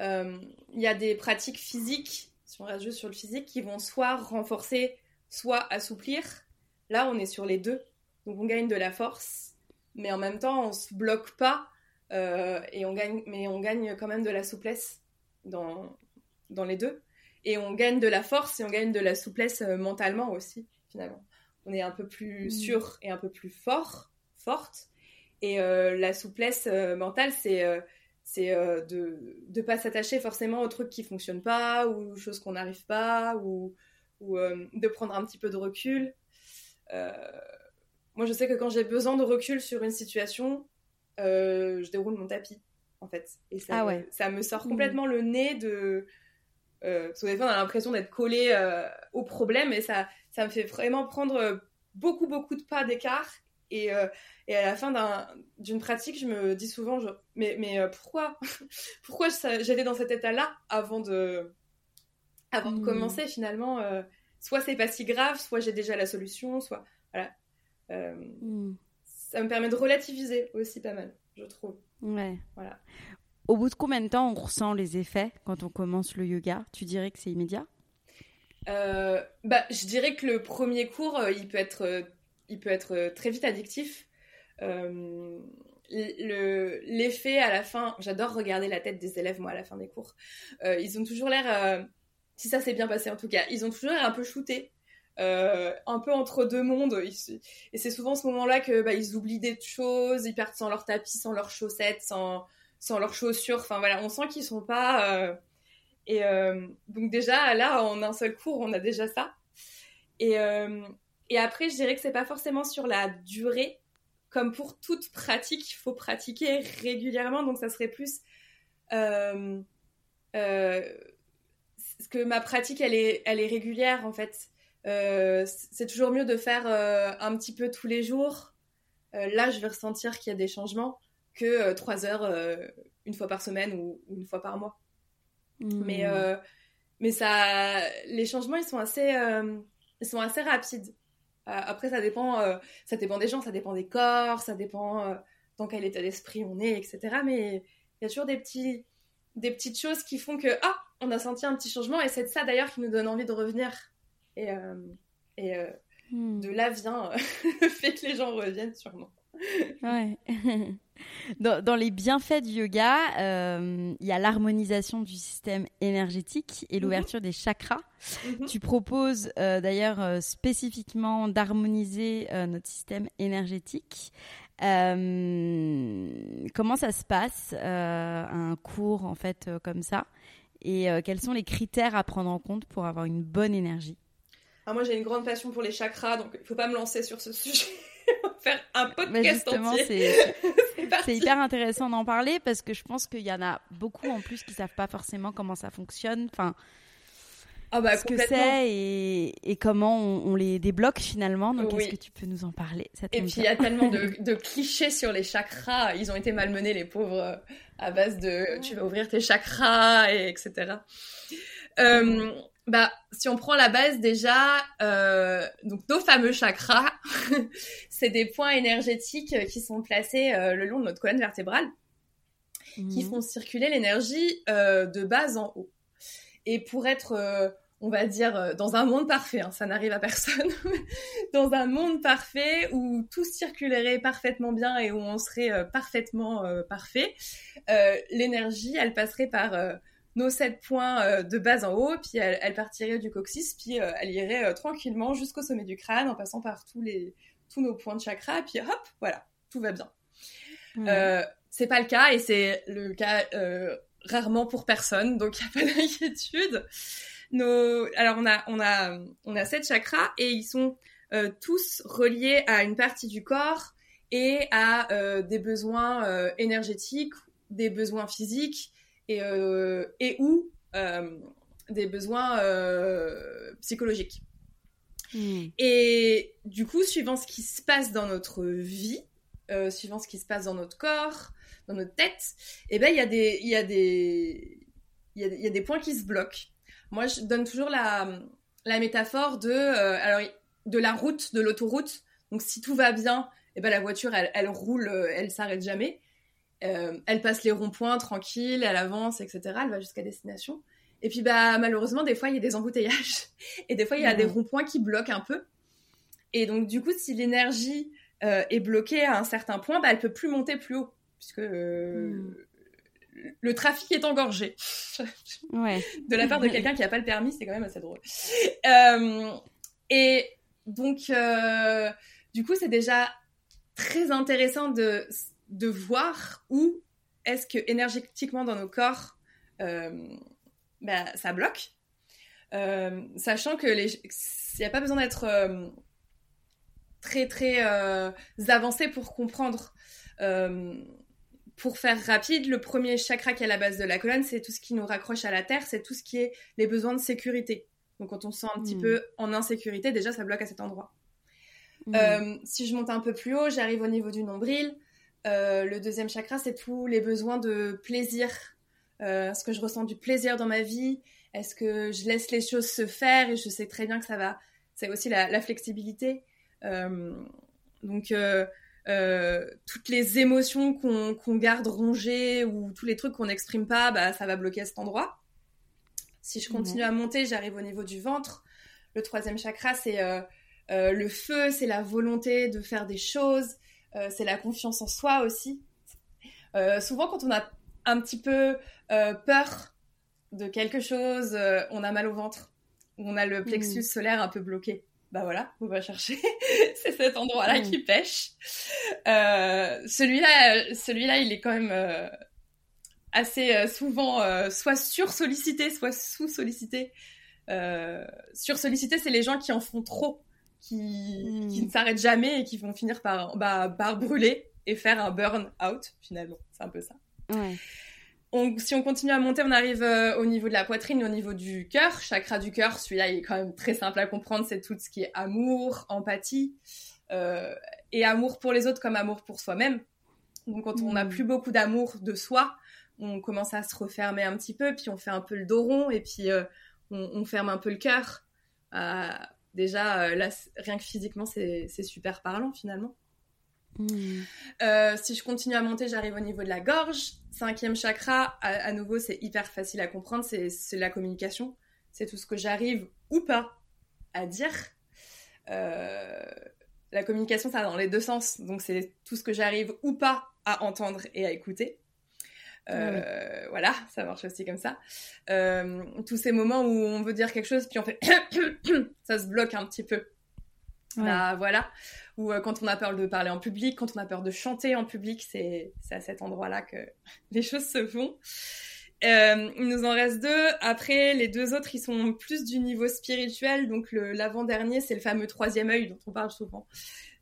[SPEAKER 2] euh, il y a des pratiques physiques, si on reste juste sur le physique, qui vont soit renforcer, soit assouplir. Là, on est sur les deux. Donc, on gagne de la force, mais en même temps, on se bloque pas euh, et on gagne, mais on gagne quand même de la souplesse dans, dans les deux. Et on gagne de la force et on gagne de la souplesse euh, mentalement aussi, finalement. On est un peu plus mmh. sûr et un peu plus fort, forte. Et la souplesse mentale, c'est c'est euh, de ne pas s'attacher forcément aux trucs qui fonctionnent pas ou aux choses qu'on n'arrive pas ou, ou euh, de prendre un petit peu de recul. Euh, moi, je sais que quand j'ai besoin de recul sur une situation, je déroule mon tapis, en fait. Et ça, ah ouais. ça me sort mmh. complètement le nez de... parce que des fois, on a l'impression d'être collé au problème et ça, ça me fait vraiment prendre beaucoup, beaucoup de pas d'écart et, euh, et, à la fin d'une pratique, je me dis souvent, mais, mais euh, pourquoi? Pourquoi j'étais dans cet état-là avant de, avant de hmm. commencer finalement euh, Soit c'est pas si grave, soit j'ai déjà la solution, soit. Voilà. Hmm. Ça me permet de relativiser aussi pas mal, je trouve.
[SPEAKER 3] Ouais. Voilà. Au bout de combien de temps on ressent les effets quand on commence le yoga? Tu dirais que c'est immédiat?
[SPEAKER 2] Bah, je dirais que le premier cours, il peut être il peut être euh, très vite addictif. Euh, l'effet à la fin, j'adore regarder la tête des élèves, moi, à la fin des cours. Euh, ils ont toujours l'air, si ça s'est bien passé en tout cas, ils ont toujours l'air un peu shootés. un peu entre deux mondes. Et c'est souvent ce moment-là que bah, oublient des choses, ils perdent sans leur tapis, sans leurs chaussettes, sans, sans leurs chaussures. Enfin voilà, on sent qu'ils sont pas. Et donc déjà là, en un seul cours, on a déjà ça. Et, et après, je dirais que c'est pas forcément sur la durée. Comme pour toute pratique, il faut pratiquer régulièrement. Donc, ça serait plus euh, euh, que ma pratique, elle est, elle est régulière en fait. Euh, c'est toujours mieux de faire un petit peu tous les jours. là, je vais ressentir qu'il y a des changements que trois heures une fois par semaine ou, une fois par mois. Mmh. Mais, mais ça, les changements, ils sont assez, ils sont assez rapides. Euh, après, ça dépend, euh, ça dépend des gens, ça dépend des corps, ça dépend euh, dans quel état d'esprit on est, etc. Mais il y a toujours des, petits, des petites choses qui font que, ah, on a senti un petit changement, et c'est de ça d'ailleurs qui nous donne envie de revenir. Et, et hmm. de là vient le fait que les gens reviennent sûrement.
[SPEAKER 3] Ouais. Dans, les bienfaits du yoga, euh, il y a l'harmonisation du système énergétique et l'ouverture des chakras. Mhm. Tu proposes euh, d'ailleurs euh, spécifiquement d'harmoniser notre système énergétique. comment ça se passe un cours en fait comme ça? Et quels sont les critères à prendre en compte pour avoir une bonne énergie?
[SPEAKER 2] Ah, Moi j'ai une grande passion pour les chakras donc il ne faut pas me lancer sur ce sujet. Faire un podcast entier.
[SPEAKER 3] C'est hyper intéressant d'en parler parce que je pense qu'il y en a beaucoup en plus qui savent pas forcément comment ça fonctionne. Enfin,
[SPEAKER 2] ah bah,
[SPEAKER 3] ce que c'est et, comment on, les débloque finalement. Donc, est-ce que tu peux nous en parler
[SPEAKER 2] Et puis, il y a tellement de, clichés sur les chakras. Ils ont été malmenés, les pauvres, à base de tu vas ouvrir tes chakras, et etc. Euh, bah, si on prend la base déjà, euh, donc nos fameux chakras, c'est des points énergétiques qui sont placés euh, le long de notre colonne vertébrale, qui
[SPEAKER 3] Mhm.
[SPEAKER 2] font circuler l'énergie euh, de bas en haut. Et pour être, euh, on va dire, euh, dans un monde parfait, hein, ça n'arrive à personne, dans un monde parfait où tout circulerait parfaitement bien et où on serait euh, parfaitement euh, parfait, euh, l'énergie, elle passerait par euh, nos sept points euh, de base en haut, puis elle, elle partirait du coccyx, puis euh, elle irait euh, tranquillement jusqu'au sommet du crâne en passant par tous les tous nos points de chakra, puis hop, voilà, tout va bien.
[SPEAKER 3] Ouais.
[SPEAKER 2] Euh, c'est pas le cas et c'est le cas euh, rarement pour personne, donc il n'y a pas d'inquiétude. Nos... Alors on a, on, a, on a sept chakras et ils sont euh, tous reliés à une partie du corps et à des besoins énergétiques, des besoins physiques et, euh, et ou euh, des besoins euh, psychologiques.
[SPEAKER 3] Mhm.
[SPEAKER 2] Et du coup, suivant ce qui se passe dans notre vie, euh, suivant ce qui se passe dans notre corps, dans notre tête, eh ben il y a des il y a des il y a, des- il y a des points qui se bloquent. Moi, je donne toujours la la métaphore de euh, alors de la route, de l'autoroute. Donc si tout va bien, eh ben la voiture elle, elle roule, elle s'arrête jamais. Euh, elle passe les ronds-points tranquille, elle avance, etc. Elle va jusqu'à destination. Et puis bah malheureusement des fois il y a des embouteillages et des fois il y a
[SPEAKER 3] Ouais.
[SPEAKER 2] des ronds-points qui bloquent un peu. Et donc du coup si l'énergie euh, est bloquée à un certain point, bah elle peut plus monter plus haut puisque euh,
[SPEAKER 3] Mm.
[SPEAKER 2] le trafic est engorgé.
[SPEAKER 3] Ouais.
[SPEAKER 2] de la part de quelqu'un qui n'a pas le permis, c'est quand même assez drôle. Et donc, du coup, c'est déjà très intéressant de, de voir où est-ce que énergétiquement dans nos corps, euh, bah, ça bloque. Euh, sachant que les, il n'y a pas besoin d'être euh, très très euh, avancé pour comprendre. Euh, pour faire rapide, le premier chakra qui est à la base de la colonne, c'est tout ce qui nous raccroche à la terre, c'est tout ce qui est les besoins de sécurité. Donc quand on se sent un petit
[SPEAKER 3] Mm.
[SPEAKER 2] peu en insécurité, déjà ça bloque à cet endroit. Euh, si je monte un peu plus haut, j'arrive au niveau du nombril. Euh, le deuxième chakra, c'est tous les besoins de plaisir. Euh, Est-ce que je ressens du plaisir dans ma vie? Est-ce que je laisse les choses se faire et je sais très bien que ça va? C'est aussi la, la flexibilité. Euh, donc, toutes les émotions qu'on qu'on garde rongées ou tous les trucs qu'on n'exprime pas, bah, ça va bloquer à cet endroit. Si je continue à monter, j'arrive au niveau du ventre. Le troisième chakra, c'est le feu, c'est la volonté de faire des choses, c'est la confiance en soi aussi. Euh, souvent, quand on a un petit peu euh, peur de quelque chose, euh, on a mal au ventre, ou on a le plexus
[SPEAKER 3] Mhm.
[SPEAKER 2] solaire un peu bloqué. Bah voilà, on va chercher. c'est cet endroit-là
[SPEAKER 3] Mhm.
[SPEAKER 2] qui pêche. Euh, celui-là, euh, celui-là, il est quand même euh, assez euh, souvent euh, soit sur-sollicité, soit sous-sollicité. Euh, sur-sollicité, c'est les gens qui en font trop, qui, qui ne s'arrêtent jamais et qui vont finir par, bah, par brûler et faire un burn-out, finalement. C'est un peu ça.
[SPEAKER 3] Ouais.
[SPEAKER 2] On- si on continue à monter, on arrive euh, au niveau de la poitrine, au niveau du cœur. Chakra du cœur, celui-là, il est quand même très simple à comprendre. C'est tout ce qui est amour, empathie, euh, et amour pour les autres comme amour pour soi-même. Donc, quand on n'a
[SPEAKER 3] Mm.
[SPEAKER 2] plus beaucoup d'amour de soi, on commence à se refermer un petit peu, puis on fait un peu le dos rond, et puis euh, on, on ferme un peu le cœur. Déjà, euh, là, rien que physiquement, c'est super parlant finalement.
[SPEAKER 3] Mhm.
[SPEAKER 2] Euh, si je continue à monter, j'arrive au niveau de la gorge. Cinquième chakra, à, à nouveau, c'est hyper facile à comprendre, c'est c'est la communication. C'est tout ce que j'arrive ou pas à dire. Euh, la communication, ça va dans les deux sens. Donc, c'est tout ce que j'arrive ou pas à entendre et à écouter. Euh, Voilà, ça marche aussi comme ça. Euh, tous ces moments où on veut dire quelque chose, puis on fait ça se bloque un petit peu.
[SPEAKER 3] Ouais.
[SPEAKER 2] Bah, voilà. Ou euh, quand on a peur de parler en public, quand on a peur de chanter en public, c'est à cet endroit-là que les choses se font. Euh, il nous en reste deux. Après, les deux autres, ils sont plus du niveau spirituel. Donc l'avant-dernier, c'est le fameux troisième œil dont on parle souvent.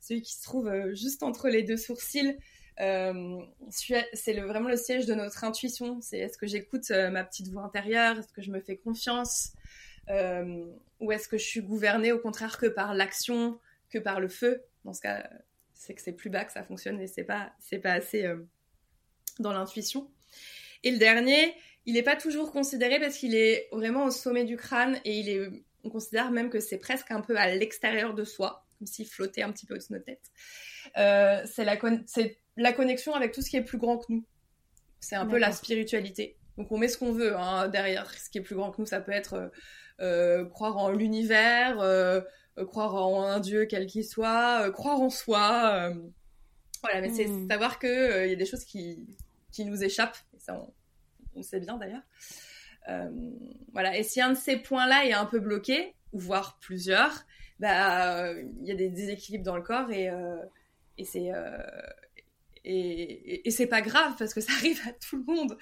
[SPEAKER 2] Celui qui se trouve euh, juste entre les deux sourcils. Euh, c'est vraiment le siège de notre intuition. C'est est-ce que j'écoute euh, ma petite voix intérieure? Est-ce que je me fais confiance? Euh, Ou est-ce que je suis gouvernée au contraire que par l'action, que par le feu? Dans ce cas, c'est que c'est plus bas que ça fonctionne et c'est pas, c'est pas assez dans l'intuition. Et le dernier, il n'est pas toujours considéré parce qu'il est vraiment au sommet du crâne et il est, on considère même que c'est presque un peu à l'extérieur de soi, comme s'il flottait un petit peu au-dessus de notre tête. C'est la, la connexion avec tout ce qui est plus grand que nous. C'est un peu la spiritualité. Donc on met ce qu'on veut hein, derrière. Ce qui est plus grand que nous, ça peut être euh, euh, croire en l'univers, croire en un dieu quel qu'il soit, croire en soi. voilà, mais c'est hmm. savoir qu'il il y a des choses qui, qui nous échappent. Et ça, on, on sait bien d'ailleurs. Euh, voilà. Et si un de ces points-là est un peu bloqué, ou voire plusieurs, bah il y a des déséquilibres dans le corps et, euh, et c'est euh, et, et, c'est pas grave parce que ça arrive à tout le monde.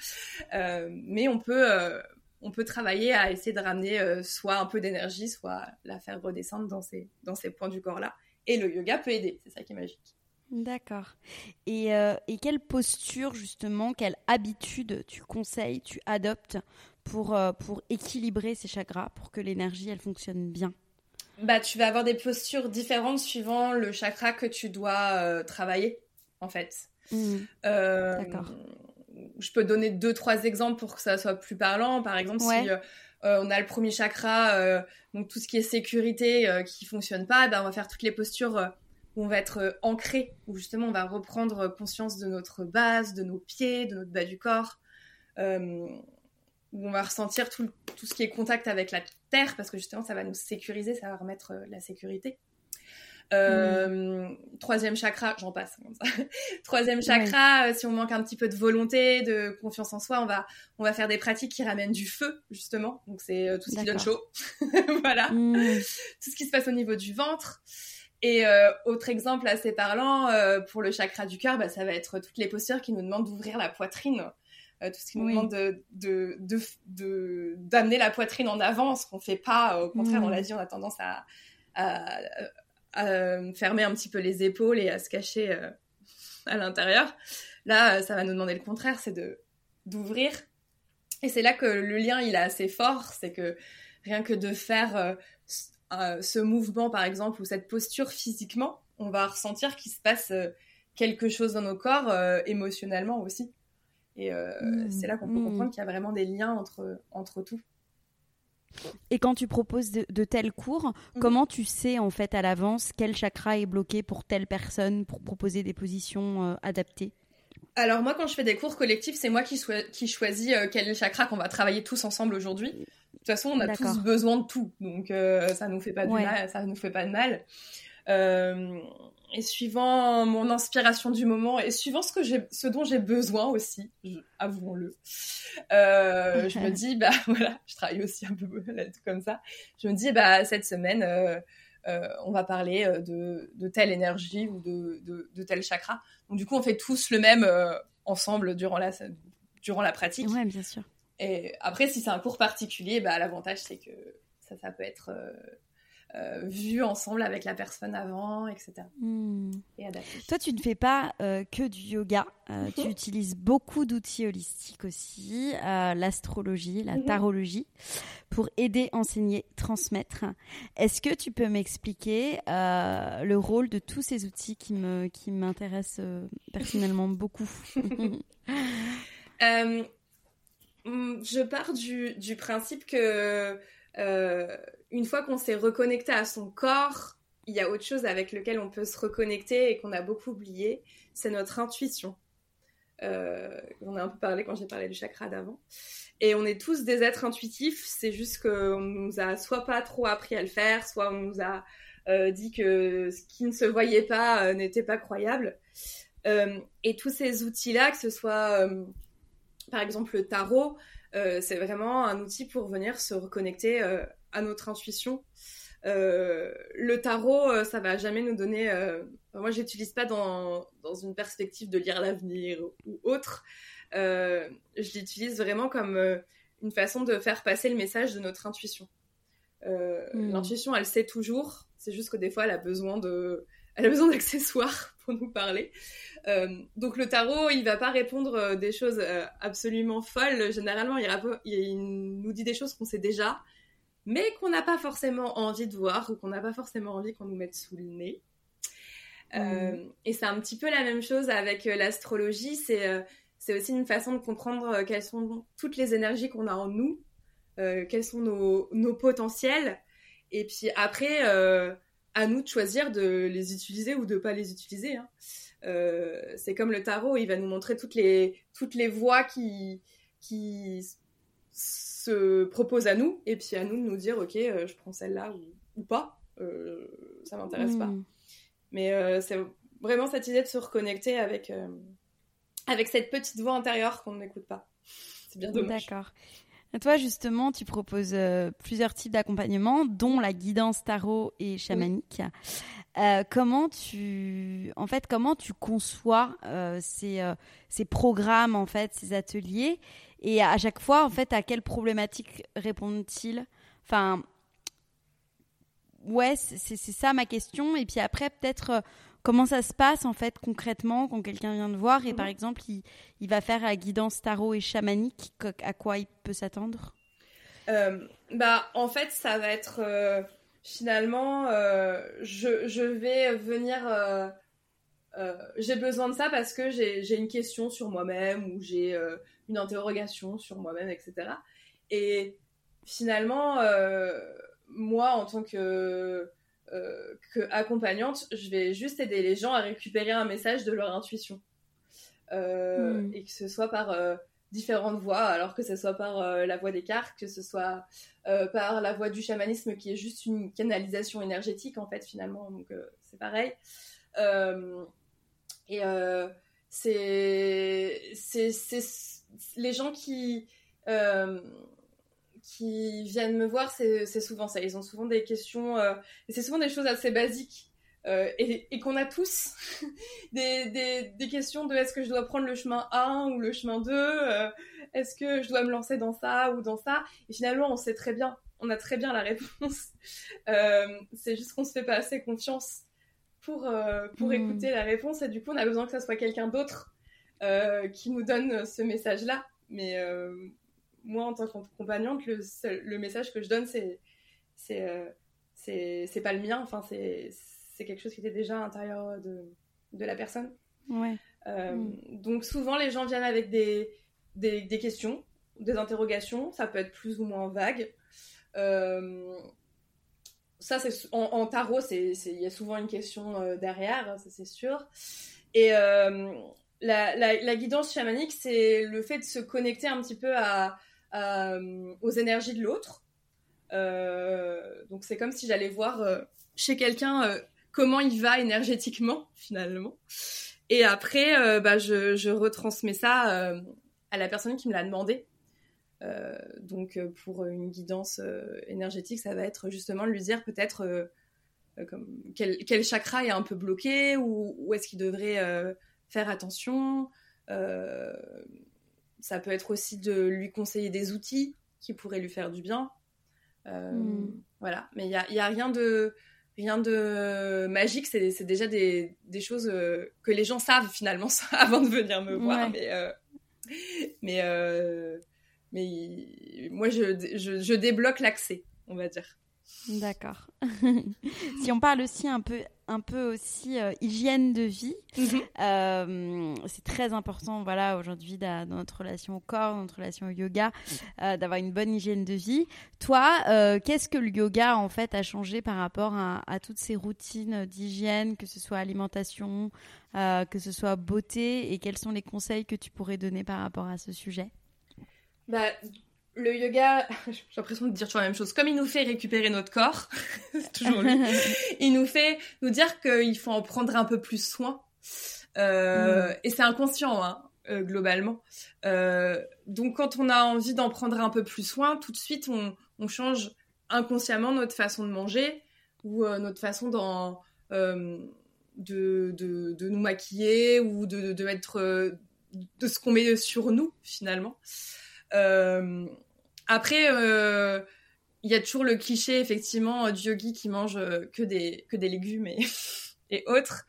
[SPEAKER 2] mais on peut on peut travailler à essayer de ramener soit un peu d'énergie, soit la faire redescendre dans ces dans ces points du corps là. Et le yoga peut aider. C'est ça qui est magique.
[SPEAKER 3] D'accord. Et, euh, et, quelle posture, justement, quelle habitude tu conseilles, tu adoptes pour, euh, pour équilibrer ces chakras, pour que l'énergie, elle fonctionne bien?
[SPEAKER 2] Bah, Tu vas avoir des postures différentes suivant le chakra que tu dois euh, travailler, en fait. Mmh. D'accord. Je peux donner deux, trois exemples pour que ça soit plus parlant. Par exemple, si on a le premier chakra, donc tout ce qui est sécurité qui fonctionne pas, bah, on va faire toutes les postures où on va être euh, ancré, où justement on va reprendre conscience de notre base, de nos pieds, de notre bas du corps, euh, où on va ressentir tout, tout, ce qui est contact avec la terre, parce que justement ça va nous sécuriser, ça va remettre euh, la sécurité. Troisième chakra, j'en passe comme ça. troisième chakra, si on manque un petit peu de volonté, de confiance en soi, on va on va faire des pratiques qui ramènent du feu justement. Donc c'est tout ce qui donne chaud, voilà. Hmm. Tout ce qui se passe au niveau du ventre. Et euh, autre exemple assez parlant, euh, pour le chakra du cœur, bah, ça va être toutes les postures qui nous demandent d'ouvrir la poitrine. Euh, tout ce qui nous demande de, de, de, d'amener la poitrine en avant, ce qu'on fait pas. Au contraire, on l'a dit, on a tendance à, à, à, fermer un petit peu les épaules et à se cacher à l'intérieur. Là, ça va nous demander le contraire, c'est de d'ouvrir. Et c'est là que le lien, il est assez fort, c'est que rien que de faire euh, ce mouvement, par exemple, ou cette posture physiquement, on va ressentir qu'il se passe euh, quelque chose dans nos corps euh, émotionnellement aussi. Et mmh. c'est là qu'on peut mmh. comprendre qu'il y a vraiment des liens entre, entre tout.
[SPEAKER 3] Et quand tu proposes de, tels cours, mmh. comment tu sais en fait à l'avance quel chakra est bloqué pour telle personne pour proposer des positions adaptées?
[SPEAKER 2] Alors moi, quand je fais des cours collectifs, c'est moi qui, qui choisis quel chakra qu'on va travailler tous ensemble aujourd'hui. De toute façon, on a tous besoin de tout, donc euh, ça nous fait pas de mal. Ça nous fait pas de mal. Euh, et suivant mon inspiration du moment et suivant ce que j'ai, ce dont j'ai besoin aussi, avouons-le, euh, je me dis bah voilà, je travaille aussi un peu comme ça. Je me dis bah cette semaine. on va parler de, de, telle énergie ou de, de, de, tel chakra. Donc du coup, on fait tous le même ensemble durant la, durant la pratique.
[SPEAKER 3] Ouais, bien sûr.
[SPEAKER 2] Et après, si c'est un cours particulier, bah, l'avantage, c'est que ça, ça peut être euh, euh, vu ensemble avec la personne avant, etc. Hmm. Et.
[SPEAKER 3] Toi, tu ne fais pas euh, que du yoga. Mhm. Tu utilises beaucoup d'outils holistiques aussi, l'astrologie, la mhm. tarologie, pour aider, enseigner, transmettre. Est-ce que tu peux m'expliquer le rôle de tous ces outils qui me qui m'intéressent personnellement beaucoup?
[SPEAKER 2] Mm, je pars du, du principe que euh, une fois qu'on s'est reconnecté à son corps, il y a autre chose avec lequel on peut se reconnecter et qu'on a beaucoup oublié, c'est notre intuition. Euh, on a un peu parlé quand j'ai parlé du chakra d'avant. Et on est tous des êtres intuitifs, c'est juste qu'on nous a soit pas trop appris à le faire, soit on nous a euh, dit que ce qui ne se voyait pas euh, n'était pas croyable. Euh, et tous ces outils-là, que ce soit par exemple, le tarot, c'est vraiment un outil pour venir se reconnecter à notre intuition. Euh, le tarot, ça va jamais nous donner. moi, j'utilise pas dans, dans une perspective de lire l'avenir ou autre. je l'utilise vraiment comme une façon de faire passer le message de notre intuition. Hmm. L'intuition, elle sait toujours. C'est juste que des fois, elle a besoin de, elle a besoin d'accessoires pour nous parler. Euh, donc le tarot, il va pas répondre euh, des choses euh, absolument folles. Généralement, il, nous dit des choses qu'on sait déjà, mais qu'on n'a pas forcément envie de voir ou qu'on n'a pas forcément envie qu'on nous mette sous le nez. Mm. et c'est un petit peu la même chose avec l'astrologie. C'est c'est aussi une façon de comprendre quelles sont toutes les énergies qu'on a en nous, quels sont nos, nos, potentiels. Et puis après, à nous de choisir de les utiliser ou de pas les utiliser. Hein. c'est comme le tarot, il va nous montrer toutes les, toutes les voies qui, qui se proposent à nous, et puis à nous de nous dire, ok, je prends celle-là ou, pas, ça m'intéresse pas. Mais c'est vraiment cette idée de se reconnecter avec, euh, avec cette petite voix intérieure qu'on n'écoute pas. C'est bien dommage.
[SPEAKER 3] D'accord. Toi, justement, tu proposes euh, plusieurs types d'accompagnement, dont la guidance tarot et chamanique. Euh, comment tu, en fait, comment tu conçois ces, ces programmes, en fait, ces ateliers, et à chaque fois, en fait, à quelles problématiques répondent-ils? Enfin, ouais, c'est ça ma question. Et puis après, peut-être Comment ça se passe en fait concrètement quand quelqu'un vient de voir? Et par mhm. exemple il, va faire la guidance tarot et chamanique, à quoi il peut s'attendre?
[SPEAKER 2] Euh, Bah en fait ça va être euh, finalement euh, je, vais venir j'ai besoin de ça parce que j'ai une question sur moi-même ou j'ai une interrogation sur moi-même etc. Et finalement moi en tant que euh, que accompagnante, je vais juste aider les gens à récupérer un message de leur intuition. Euh, hmm. Et que ce soit par euh, différentes voies, alors que ce soit par la voie des cartes, que ce soit par la voie du chamanisme qui est juste une canalisation énergétique en fait finalement, donc c'est pareil. Et c'est les gens qui qui viennent me voir, c'est souvent ça. Ils ont souvent des questions, euh, et c'est souvent des choses assez basiques. Euh, et, qu'on a tous des, des, questions de est-ce que je dois prendre le chemin 1 ou le chemin 2 euh, Est-ce que je dois me lancer dans ça ou dans ça Et finalement, on sait très bien, on a très bien la réponse. c'est juste qu'on se fait pas assez confiance pour, pour hmm. écouter la réponse et du coup, on a besoin que ça soit quelqu'un d'autre qui nous donne ce message-là. Mais moi, en tant qu'accompagnante, le, le message que je donne, c'est c'est euh, pas le mien. Enfin, c'est quelque chose qui était déjà à l'intérieur de, de la personne.
[SPEAKER 3] Ouais.
[SPEAKER 2] Euh, mm. Donc, souvent, les gens viennent avec des, des, des, questions, des interrogations. Ça peut être plus ou moins vague. Euh, ça, c'est en, tarot, il y a souvent une question derrière, ça c'est sûr. Et la, la, guidance chamanique, c'est le fait de se connecter un petit peu euh, aux énergies de l'autre. Euh, donc c'est comme si j'allais voir euh, chez quelqu'un comment il va énergétiquement finalement. Et après, bah, je, retransmets ça à la personne qui me l'a demandé. Euh, donc pour une guidance énergétique, ça va être justement de lui dire peut-être comme quel, quel, chakra est un peu bloqué ou où est-ce qu'il devrait faire attention ça peut être aussi de lui conseiller des outils qui pourraient lui faire du bien. Euh, hmm. Voilà, mais il n'y a, y a, rien de rien de magique, c'est déjà des, des choses euh, que les gens savent finalement avant de venir me voir. Mais, euh, mais, mais moi, je, je, je débloque l'accès, on va dire.
[SPEAKER 3] D'accord. si on parle aussi un peu, un peu aussi euh, hygiène de vie, mhm. euh, c'est très important, voilà, aujourd'hui dans notre relation au corps, dans notre relation au yoga, euh, d'avoir une bonne hygiène de vie. Toi, qu'est-ce que le yoga en fait a changé par rapport à, toutes ces routines d'hygiène, que ce soit alimentation, que ce soit beauté, et quels sont les conseils que tu pourrais donner par rapport à ce sujet?
[SPEAKER 2] Bah, le yoga, j'ai l'impression de dire toujours la même chose. Comme il nous fait récupérer notre corps, c'est toujours lui. il nous fait nous dire qu'il faut en prendre un peu plus soin. Euh, mm. Et c'est inconscient, hein, euh, globalement. Euh, donc, quand on a envie d'en prendre un peu plus soin, tout de suite, on, on change inconsciemment notre façon de manger ou notre façon d'en, de, de, de, nous maquiller ou de, de mettre de ce qu'on met sur nous, finalement. Euh, après, euh, il y a toujours le cliché effectivement du yogi qui mange euh, que des que des légumes et, et autres.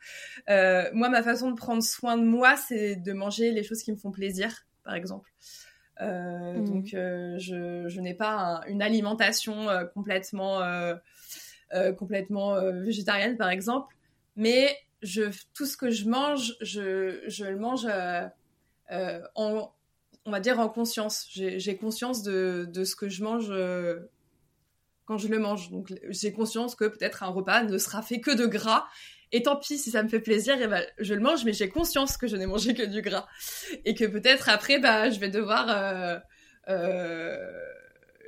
[SPEAKER 2] moi, ma façon de prendre soin de moi, c'est de manger les choses qui me font plaisir, par exemple. Mmh. Donc, je, je n'ai pas une alimentation complètement complètement végétarienne, par exemple, mais je tout ce que je mange, je, je le mange en, on va dire en conscience. J'ai conscience de, ce que je mange quand je le mange. Donc j'ai conscience que peut-être un repas ne sera fait que de gras. Et tant pis si ça me fait plaisir, et ben, je le mange, mais j'ai conscience que je n'ai mangé que du gras. Et que peut-être après, bah, je vais devoir... Euh, euh,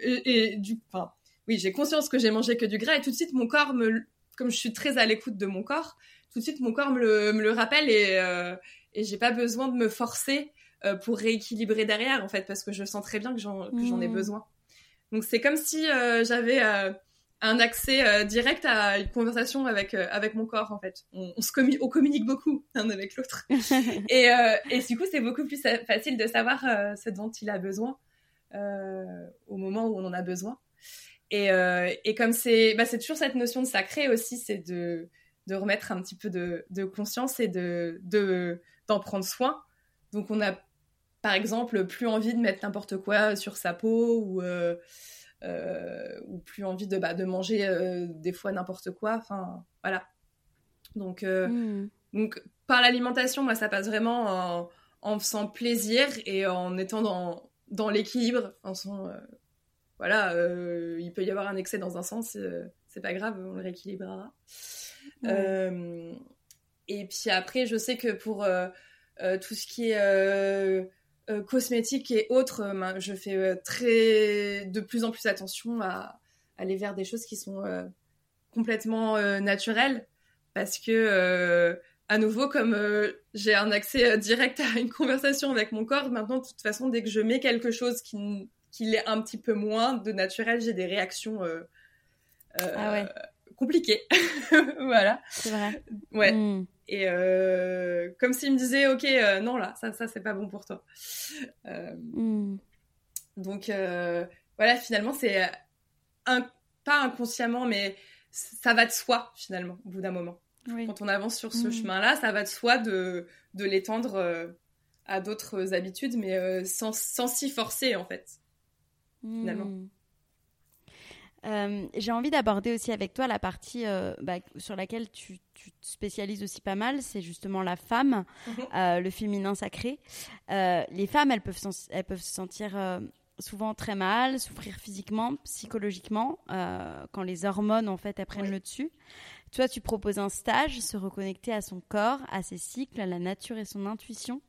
[SPEAKER 2] et, du... Enfin, oui, j'ai conscience que j'ai mangé que du gras, et tout de suite, mon corps me... Comme je suis très à l'écoute de mon corps, tout de suite, mon corps me le, rappelle, et, euh, et j'ai pas besoin de me forcer pour rééquilibrer derrière, en fait, parce que je sens très bien que j'en ai mmh. besoin. Donc c'est comme si euh, j'avais euh, un accès euh, direct à une conversation avec avec mon corps en fait. On, se communique beaucoup l'un avec l'autre. et, et du coup c'est beaucoup plus facile de savoir ce dont il a besoin au moment où on en a besoin. Et, et comme c'est bah, c'est toujours cette notion de sacré aussi, c'est de de remettre un petit peu de, de conscience et de d'en prendre soin. Donc on a par exemple, plus envie de mettre n'importe quoi sur sa peau ou, euh, euh, ou plus envie de, bah, de manger euh, des fois n'importe quoi. Enfin, voilà. Donc, hmm. donc par l'alimentation, moi, ça passe vraiment en, en, faisant plaisir et en étant dans, dans l'équilibre. Enfin, voilà, il peut y avoir un excès dans un sens, c'est pas grave, on le rééquilibrera. et puis après, je sais que pour tout ce qui est euh, cosmétiques et autres, euh, je fais euh, très de plus en plus attention à, aller vers des choses qui sont complètement naturelles parce que à nouveau, comme j'ai un accès direct à une conversation avec mon corps, maintenant, de toute façon, dès que je mets quelque chose qui, qui l'est un petit peu moins de naturel, j'ai des réactions ah compliquées. voilà.
[SPEAKER 3] C'est vrai.
[SPEAKER 2] Ouais. Hmm. Et euh, comme s'il me disait, ok, euh, non, là, ça, ça c'est pas bon pour toi. Euh, hmm. Donc, voilà, finalement, c'est un, pas inconsciemment, mais ça va de soi, finalement, au bout d'un moment. Quand on avance sur ce hmm. chemin-là, ça va de soi de, de l'étendre à d'autres habitudes, mais sans s'y forcer, en fait, finalement.
[SPEAKER 3] Euh, j'ai envie d'aborder aussi avec toi la partie euh, bah, sur laquelle tu, te spécialises aussi pas mal, c'est justement la femme, mhm. euh, le féminin sacré. les femmes, elles peuvent, elles peuvent se sentir souvent très mal, souffrir physiquement, psychologiquement, quand les hormones en fait elles prennent le dessus. Toi, tu proposes un stage, se reconnecter à son corps, à ses cycles, à la nature et son intuition.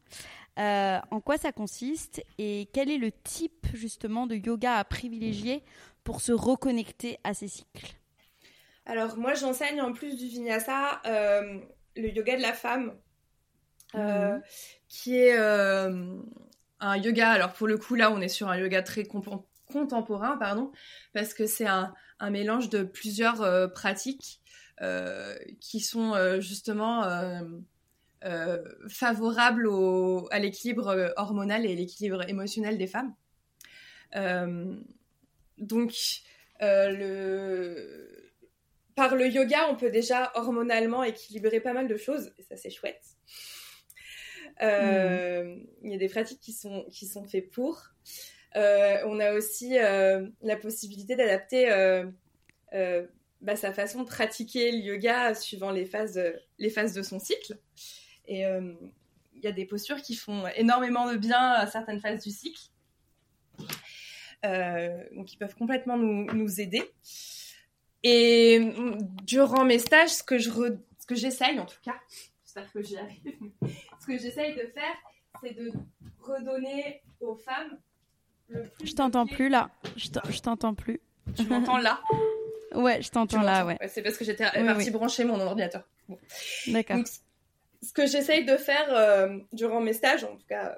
[SPEAKER 3] en quoi ça consiste et quel est le type justement de yoga à privilégier pour se reconnecter à ces cycles.
[SPEAKER 2] Alors moi j'enseigne en plus du vinyasa euh, le yoga de la femme, euh, mhm. qui est euh, un yoga, alors pour le coup là on est sur un yoga très contemporain, pardon, parce que c'est un, mélange de plusieurs pratiques qui sont justement favorables à l'équilibre hormonal et l'équilibre émotionnel des femmes donc, euh, par le yoga, on peut déjà hormonalement équilibrer pas mal de choses, et ça c'est chouette. Euh, il y a des pratiques qui sont, qui sont faites pour. Euh, on a aussi la possibilité d'adapter bah, sa façon de pratiquer le yoga suivant les phases, les phases de son cycle. Et il y a des postures qui font énormément de bien à certaines phases du cycle. Euh, donc ils peuvent complètement nous, aider. Et mm, durant mes stages, ce que je ce que j'essaye en tout cas, j'espère que j'y arrive, ce que j'essaye de faire, c'est de redonner aux femmes le plus.
[SPEAKER 3] Je t'entends plus là. Je t'entends plus.
[SPEAKER 2] Tu m'entends là?
[SPEAKER 3] Ouais, je t'entends là, ouais.
[SPEAKER 2] C'est parce que j'étais partie brancher mon ordinateur.
[SPEAKER 3] D'accord.
[SPEAKER 2] Ce que j'essaye de faire euh, durant mes stages, en tout cas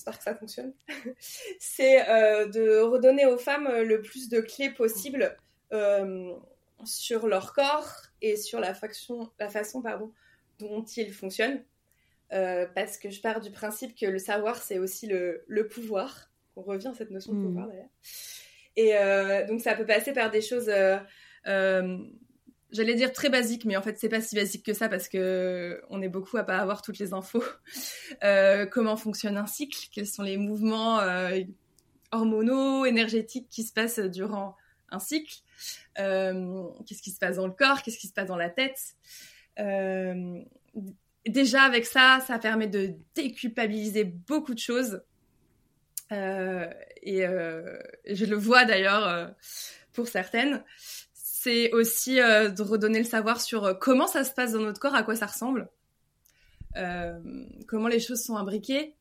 [SPEAKER 2] j'espère que ça fonctionne, c'est euh, de redonner aux femmes euh, le plus de clés possible euh, sur leur corps et sur la, faction, la façon pardon, dont ils fonctionnent. parce que je pars du principe que le savoir, c'est aussi le, le, pouvoir. On revient à cette notion de pouvoir mmh. d'ailleurs. Et donc ça peut passer par des choses j'allais dire très basique, mais en fait c'est pas si basique que ça parce que on est beaucoup à pas avoir toutes les infos. Euh, comment fonctionne un cycle Quels sont les mouvements euh, hormonaux, énergétiques qui se passent durant un cycle euh, Qu'est-ce qui se passe dans le corps Qu'est-ce qui se passe dans la tête déjà avec ça, ça permet de déculpabiliser beaucoup de choses. Et je le vois d'ailleurs pour certaines. C'est aussi de redonner le savoir sur comment ça se passe dans notre corps, à quoi ça ressemble, comment les choses sont imbriquées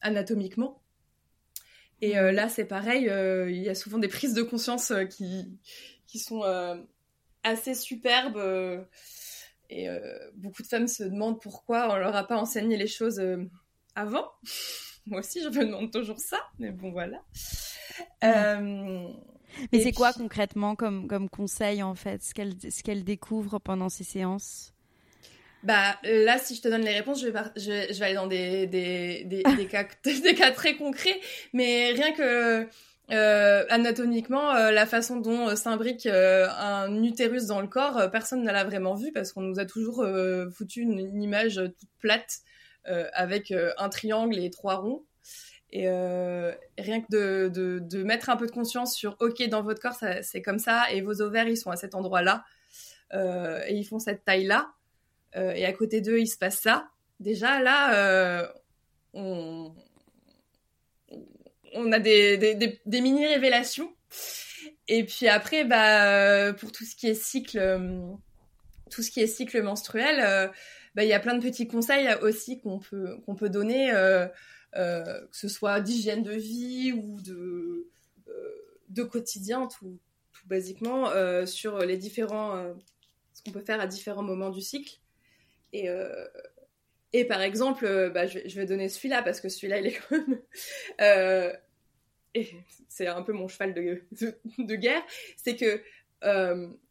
[SPEAKER 2] anatomiquement. Et là, c'est pareil, il y a souvent des prises de conscience qui, sont assez superbes. Et beaucoup de femmes se demandent pourquoi on leur a pas enseigné les choses avant. Moi aussi, je me demande toujours ça, mais bon, voilà.
[SPEAKER 3] Euh, mais c'est quoi concrètement comme, comme conseil, en fait, ce qu'elle qu'elle découvre pendant ces séances?
[SPEAKER 2] Bah là, si je te donne les réponses, je vais, je, vais aller dans des, des, des, des, cas, des cas très concrets, mais rien que euh, anatomiquement, euh, la façon dont s'imbrique un utérus dans le corps, personne ne l'a vraiment vu parce qu'on nous a toujours foutu une, une, image toute plate euh, avec euh, un triangle et trois ronds. Et euh, rien que de, de, de, mettre un peu de conscience sur, ok, dans votre corps, c'est comme ça, et vos ovaires, ils sont à cet endroit-là, euh, et ils font cette taille-là, euh, et à côté d'eux, il se passe ça. Déjà, là, on, on a des, des, mini-révélations. Et puis après, bah, pour tout ce qui est cycle, tout ce qui est cycle menstruel, bah, il y a plein de petits conseils aussi qu'on peut, qu'on peut donner, que ce soit d'hygiène de vie ou de, euh, de quotidien, tout, tout basiquement, sur les différents, ce qu'on peut faire à différents moments du cycle. Et, et par exemple, bah, je, vais, je, vais, donner celui-là parce que celui-là, il est quand même. et c'est un peu mon cheval de, de, de guerre, c'est que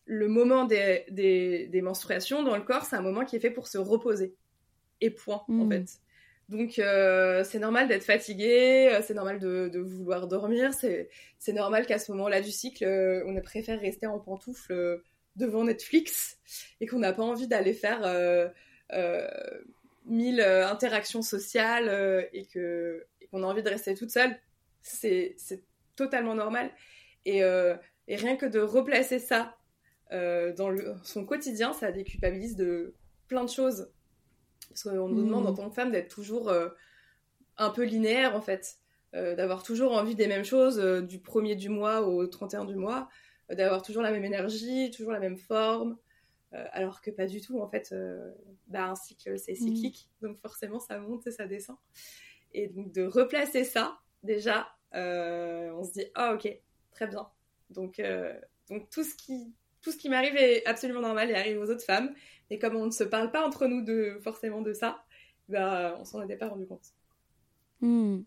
[SPEAKER 2] le moment des, des, menstruations dans le corps, c'est un moment qui est fait pour se reposer. Et point, en hmm. fait. Donc, euh, c'est normal d'être fatigué, euh, c'est normal de, vouloir dormir, c'est normal qu'à ce moment-là du cycle, euh, on préfère rester en pantoufle devant Netflix et qu'on n'a pas envie d'aller faire mille interactions sociales et qu'on a envie de rester toute seule. C'est totalement normal. Et, rien que de replacer ça euh, dans son quotidien, ça déculpabilise de plein de choses. Parce qu'on nous demande en mmh. tant que femme d'être toujours euh, un peu linéaire en fait, euh, d'avoir toujours envie des mêmes choses du premier du mois au 31 du mois, d'avoir toujours la même énergie, toujours la même forme. alors que pas du tout, en fait, bah, un cycle c'est mmh. cyclique, donc forcément ça monte et ça descend. Et donc de replacer ça, déjà, on se dit ah ok, très bien. Donc, donc tout ce qui tout ce qui m'arrive est absolument normal et arrive aux autres femmes. Et comme on ne se parle pas entre nous de forcément de ça, bah, on s'en était pas rendu compte.
[SPEAKER 3] Hmm.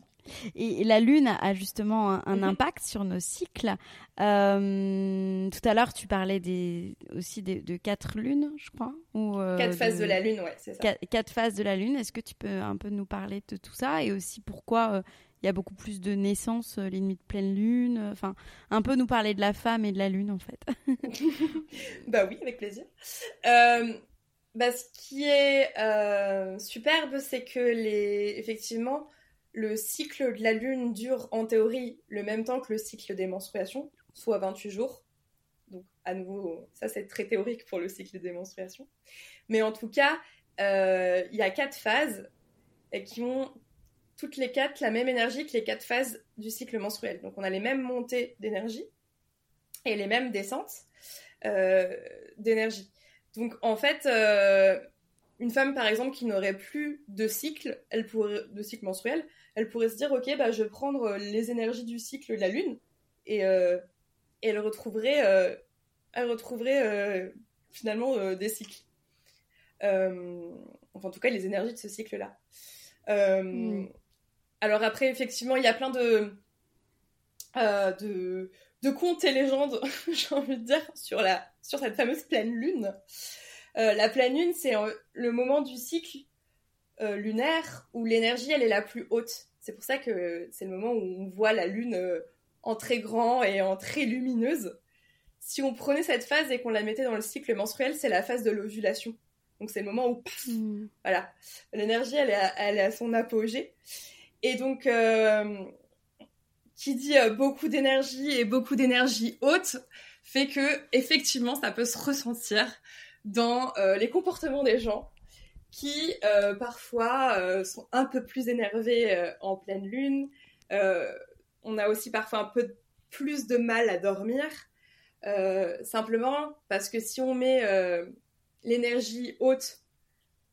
[SPEAKER 3] Et la Lune a justement un, mhm. impact sur nos cycles. Euh, tout à l'heure, tu parlais des, aussi de quatre lunes, je crois.
[SPEAKER 2] Ou, euh, quatre phases de la Lune, ouais, c'est ça.
[SPEAKER 3] Quatre, phases de la Lune. Est-ce que tu peux un peu nous parler de tout ça et aussi pourquoi euh, il y a beaucoup plus de naissances les nuits de pleine lune. Enfin, un peu nous parler de la femme et de la lune en fait.
[SPEAKER 2] bah oui, avec plaisir. Bah, ce qui est euh, superbe, c'est que les, effectivement, le cycle de la lune dure en théorie le même temps que le cycle des menstruations, soit 28 jours. Donc, à nouveau, ça c'est très théorique pour le cycle des menstruations. Mais en tout cas, euh, il y a quatre phases qui ont toutes les quatre la même énergie que les quatre phases du cycle menstruel. Donc on a les mêmes montées d'énergie et les mêmes descentes euh, d'énergie. Donc en fait, euh, une femme par exemple qui n'aurait plus de cycle, elle pourrait, de cycle menstruel, elle pourrait se dire ok bah je vais prendre les énergies du cycle de la lune et, euh, elle retrouverait, elle retrouverait finalement des cycles. enfin en tout cas les énergies de ce cycle là. Mm. Alors après, effectivement, il y a plein de, euh, de, de, contes et légendes, j'ai envie de dire, sur, la, sur cette fameuse pleine lune. Euh, la pleine lune, c'est euh, le moment du cycle lunaire où l'énergie, elle est la plus haute. C'est pour ça que c'est le moment où on voit la lune en très grand et en très lumineuse. Si on prenait cette phase et qu'on la mettait dans le cycle menstruel, c'est la phase de l'ovulation. Donc c'est le moment où, mmh. voilà, l'énergie, elle, elle est à son apogée. Et donc, euh, qui dit euh, beaucoup d'énergie et beaucoup d'énergie haute, fait que effectivement, ça peut se ressentir dans les comportements des gens qui parfois sont un peu plus énervés en pleine lune. on a aussi parfois un peu plus de mal à dormir. simplement parce que si on met l'énergie haute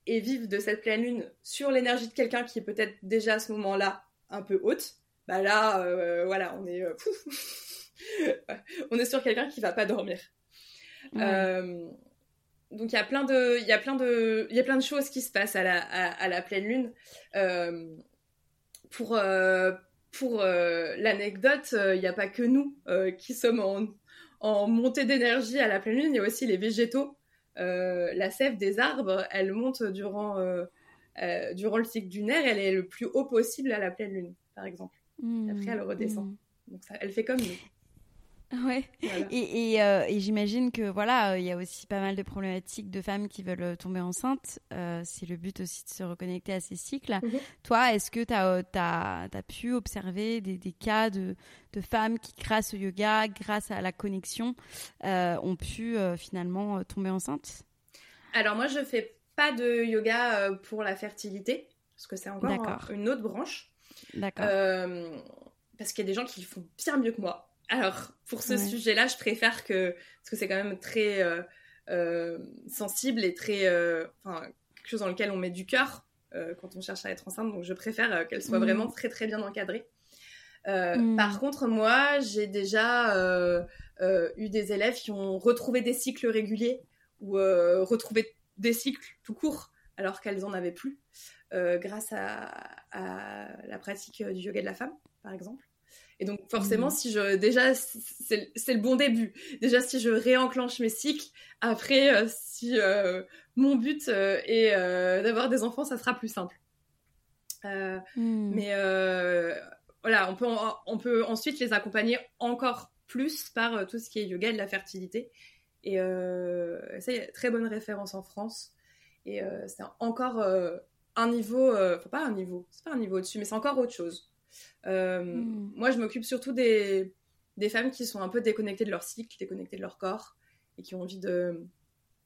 [SPEAKER 2] et vive de cette pleine lune sur l'énergie de quelqu'un qui est peut-être déjà à ce moment-là un peu haute, bah là, euh, voilà, on est, euh, on est sur quelqu'un qui va pas dormir. Euh, donc il y a plein de, il y a plein de, il y a plein de choses qui se passent à la, à, la pleine lune. pour pour l'anecdote, il n'y a pas que nous qui sommes en, en montée d'énergie à la pleine lune, il y a aussi les végétaux euh, la sève des arbres, elle monte durant, euh, euh, durant le cycle lunaire, elle est le plus haut possible à la pleine lune, par exemple. Mmh. Après, elle redescend. Mmh. Donc, ça, elle fait comme nous.
[SPEAKER 3] Ouais. Et, et, j'imagine que voilà, il y a aussi pas mal de problématiques de femmes qui veulent tomber enceintes. c'est le but aussi de se reconnecter à ces cycles. Mmh. Toi, est-ce que tu as, as, pu observer des, des cas de, de, femmes qui, grâce au yoga, grâce à la connexion, ont pu finalement tomber enceintes?
[SPEAKER 2] Alors moi, je fais pas de yoga pour la fertilité, parce que c'est encore une autre branche. D'accord. parce qu'il y a des gens qui font bien mieux que moi. Alors, pour ce sujet-là, je préfère que, parce que c'est quand même très euh, euh, sensible et très, euh, enfin, quelque chose dans lequel on met du cœur quand on cherche à être enceinte, donc je préfère qu'elle soit vraiment mmh. très très bien encadrée. Mmh. Par contre, moi, j'ai déjà eu des élèves qui ont retrouvé des cycles réguliers ou retrouvé des cycles tout court alors qu'elles en avaient plus, grâce à, la pratique du yoga de la femme, par exemple. Et donc forcément, mmh. si je déjà c'est le bon début. Déjà si je réenclenche mes cycles, après euh, si euh, mon but euh, est d'avoir des enfants, ça sera plus simple. Mmh. Mais voilà, on peut on peut ensuite les accompagner encore plus par tout ce qui est yoga de la fertilité. Et ça, il y a très bonne référence en France. Et c'est encore un niveau, enfin pas un niveau, c'est pas un niveau au-dessus, mais c'est encore autre chose. Euh, hmm. Moi, je m'occupe surtout des, des femmes qui sont un peu déconnectées de leur cycle, déconnectées de leur corps, et qui ont envie de,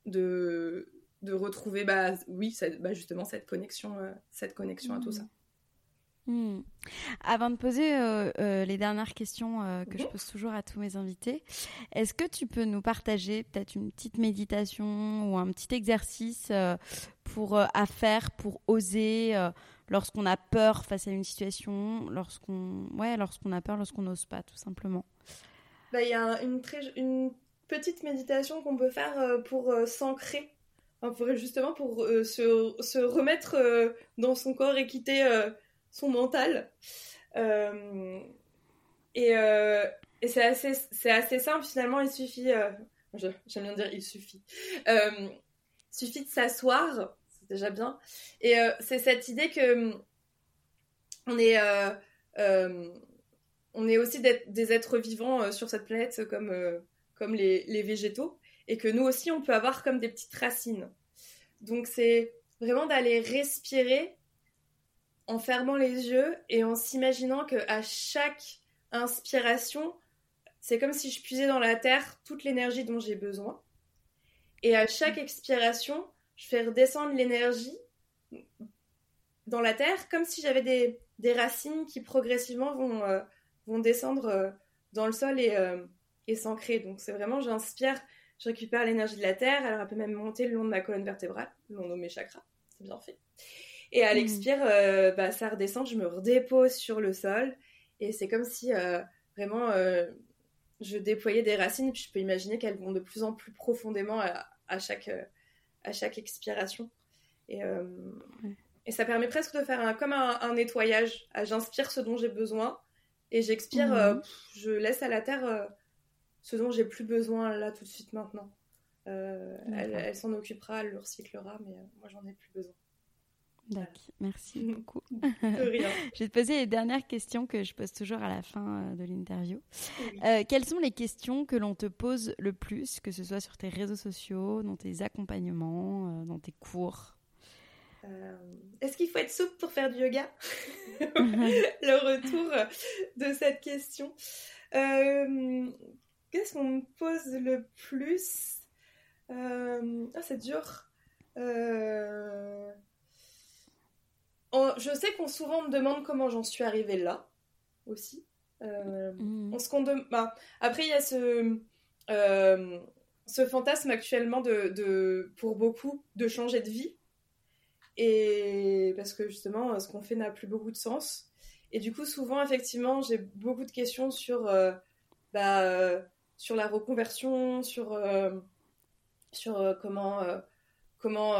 [SPEAKER 2] de, de retrouver, bah, oui, bah, justement, cette connexion, euh, cette connexion à tout ça.
[SPEAKER 3] Hmm. Avant de poser euh, les dernières questions que je mhm. pose toujours à tous mes invités, est-ce que tu peux nous partager peut-être une petite méditation ou un petit exercice pour à faire pour oser lorsqu'on a peur face à une situation, lorsqu'on ouais, lorsqu'on a peur, lorsqu'on n'ose pas, tout simplement.
[SPEAKER 2] Bah, il y a une, très, une petite méditation qu'on peut faire euh, pour euh, s'ancrer, pour, justement pour euh, se, se, remettre dans son corps et quitter son mental. et, et c'est assez, assez simple finalement, il suffit, j'aime bien dire il suffit, il suffit de s'asseoir déjà bien. Et euh, c'est cette idée que hum, on est, euh, euh, on est aussi des êtres vivants sur cette planète comme, comme les, les, végétaux, et que nous aussi, on peut avoir comme des petites racines. Donc c'est vraiment d'aller respirer en fermant les yeux et en s'imaginant que à chaque inspiration, c'est comme si je puisais dans la terre toute l'énergie dont j'ai besoin. Et à chaque expiration, je fais redescendre l'énergie dans la terre comme si j'avais des, des, racines qui progressivement vont, euh, vont descendre euh, dans le sol et, euh, et s'ancrer. Donc c'est vraiment, j'inspire, je récupère l'énergie de la terre, alors elle peut même monter le long de ma colonne vertébrale, le long de mes chakras, c'est bien fait. Et à mmh. l'expire, bah, ça redescend, je me redépose sur le sol et c'est comme si vraiment je déployais des racines, puis je peux imaginer qu'elles vont de plus en plus profondément à, à chaque à chaque expiration. Et, euh, et ça permet presque de faire un, comme un, nettoyage. Ah, j'inspire ce dont j'ai besoin et j'expire, mhm. euh, je laisse à la terre euh, ce dont j'ai plus besoin là tout de suite maintenant. elle, s'en occupera, elle le recyclera, mais moi j'en ai plus besoin.
[SPEAKER 3] D'accord, merci beaucoup. je vais te poser les dernières questions que je pose toujours à la fin euh, de l'interview. Euh, quelles sont les questions que l'on te pose le plus, que ce soit sur tes réseaux sociaux, dans tes accompagnements, euh, dans tes cours?
[SPEAKER 2] Est-ce qu'il faut être souple pour faire du yoga Le retour de cette question. Qu'est-ce qu'on me pose le plus? Ah, c'est dur. Je sais qu'on souvent me demande comment j'en suis arrivée là aussi. Mm. Bah, après, il y a ce, ce fantasme actuellement de, pour beaucoup de changer de vie. Et parce que justement, ce qu'on fait n'a plus beaucoup de sens. Et du coup, souvent, effectivement, j'ai beaucoup de questions sur, euh, bah, euh, sur la reconversion, sur, euh, sur comment, comment,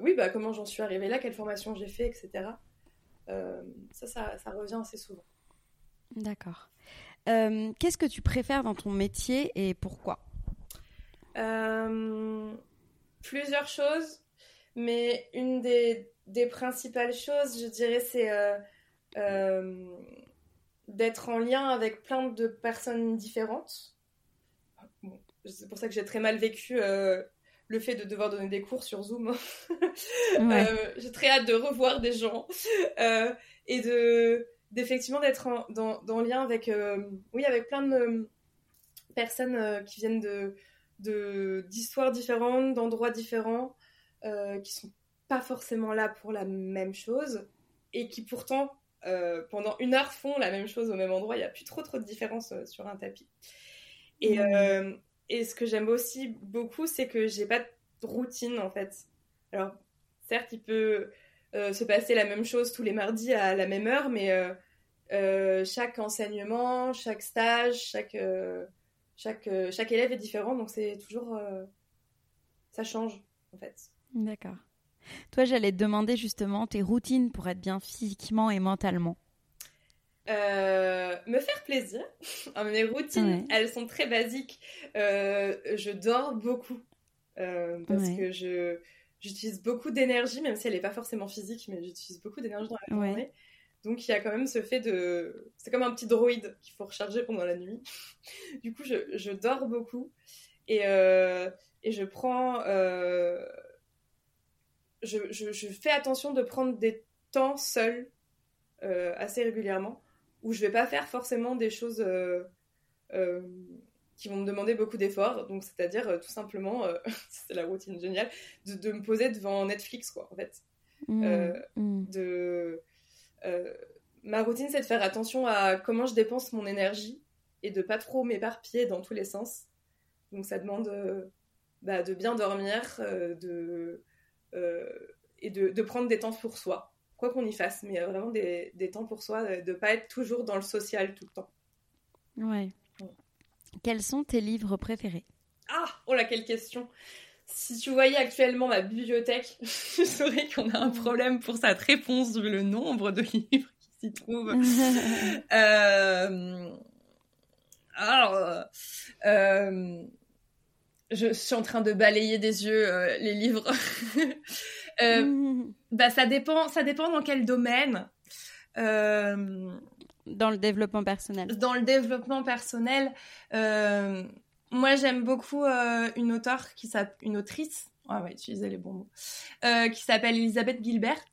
[SPEAKER 2] oui, bah, comment j'en suis arrivée là, quelle formation j'ai fait, etc. ça, ça, ça, revient assez souvent.
[SPEAKER 3] D'accord. Qu'est-ce que tu préfères dans ton métier et pourquoi?
[SPEAKER 2] Plusieurs choses, mais une des, des principales choses, je dirais, c'est euh, d'être en lien avec plein de personnes différentes. c'est pour ça que j'ai très mal vécu euh, le fait de devoir donner des cours sur Zoom. Euh, j'ai très hâte de revoir des gens et de d'effectivement d'être dans, dans, lien avec oui avec plein de personnes qui viennent de d'histoires différentes, d'endroits différents, qui sont pas forcément là pour la même chose et qui pourtant euh, pendant une heure font la même chose au même endroit. Il n'y a plus trop trop de différence euh, sur un tapis. Et, mmh. Euh, et ce que j'aime aussi beaucoup, c'est que j'ai pas de routine en fait. Alors, certes, il peut se passer la même chose tous les mardis à la même heure, mais chaque enseignement, chaque stage, chaque, chaque, chaque élève est différent, donc c'est toujours. ça change en fait.
[SPEAKER 3] D'accord. Toi, j'allais te demander justement tes routines pour être bien physiquement et mentalement.
[SPEAKER 2] Euh, me faire plaisir. Ah, mes routines, elles sont très basiques. Euh, je dors beaucoup euh, parce que je j'utilise beaucoup d'énergie, même si elle n'est pas forcément physique, mais j'utilise beaucoup d'énergie dans la journée. Donc il y a quand même ce fait de... C'est comme un petit droïde qu'il faut recharger pendant la nuit. du coup, je, je dors beaucoup et, et je prends je, fais attention de prendre des temps seuls euh, assez régulièrement, où je vais pas faire forcément des choses euh, euh, qui vont me demander beaucoup d'efforts. Donc, c'est-à-dire tout simplement, c'est la routine géniale, de, me poser devant Netflix, quoi, en fait. Mmh, mmh. de, ma routine, c'est de faire attention à comment je dépense mon énergie et de pas trop m'éparpiller dans tous les sens. Donc, ça demande bah, de bien dormir, de euh, et de, prendre des temps pour soi, quoi qu'on y fasse, mais vraiment des, temps pour soi, de ne pas être toujours dans le social tout le temps.
[SPEAKER 3] Ouais. Quels sont tes livres préférés?
[SPEAKER 2] Ah, oh là, quelle question si tu voyais actuellement ma bibliothèque, je saurais qu'on a un problème pour cette réponse vu le nombre de livres qui s'y trouvent. euh... Alors, euh je suis en train de balayer des yeux euh, les livres. Euh, mmh. bah, ça dépend, ça dépend dans quel domaine.
[SPEAKER 3] Euh, dans le développement personnel.
[SPEAKER 2] Dans le développement personnel, euh, moi j'aime beaucoup une auteure qui une autrice, on va utiliser les bons mots, qui s'appelle Elisabeth Gilbert.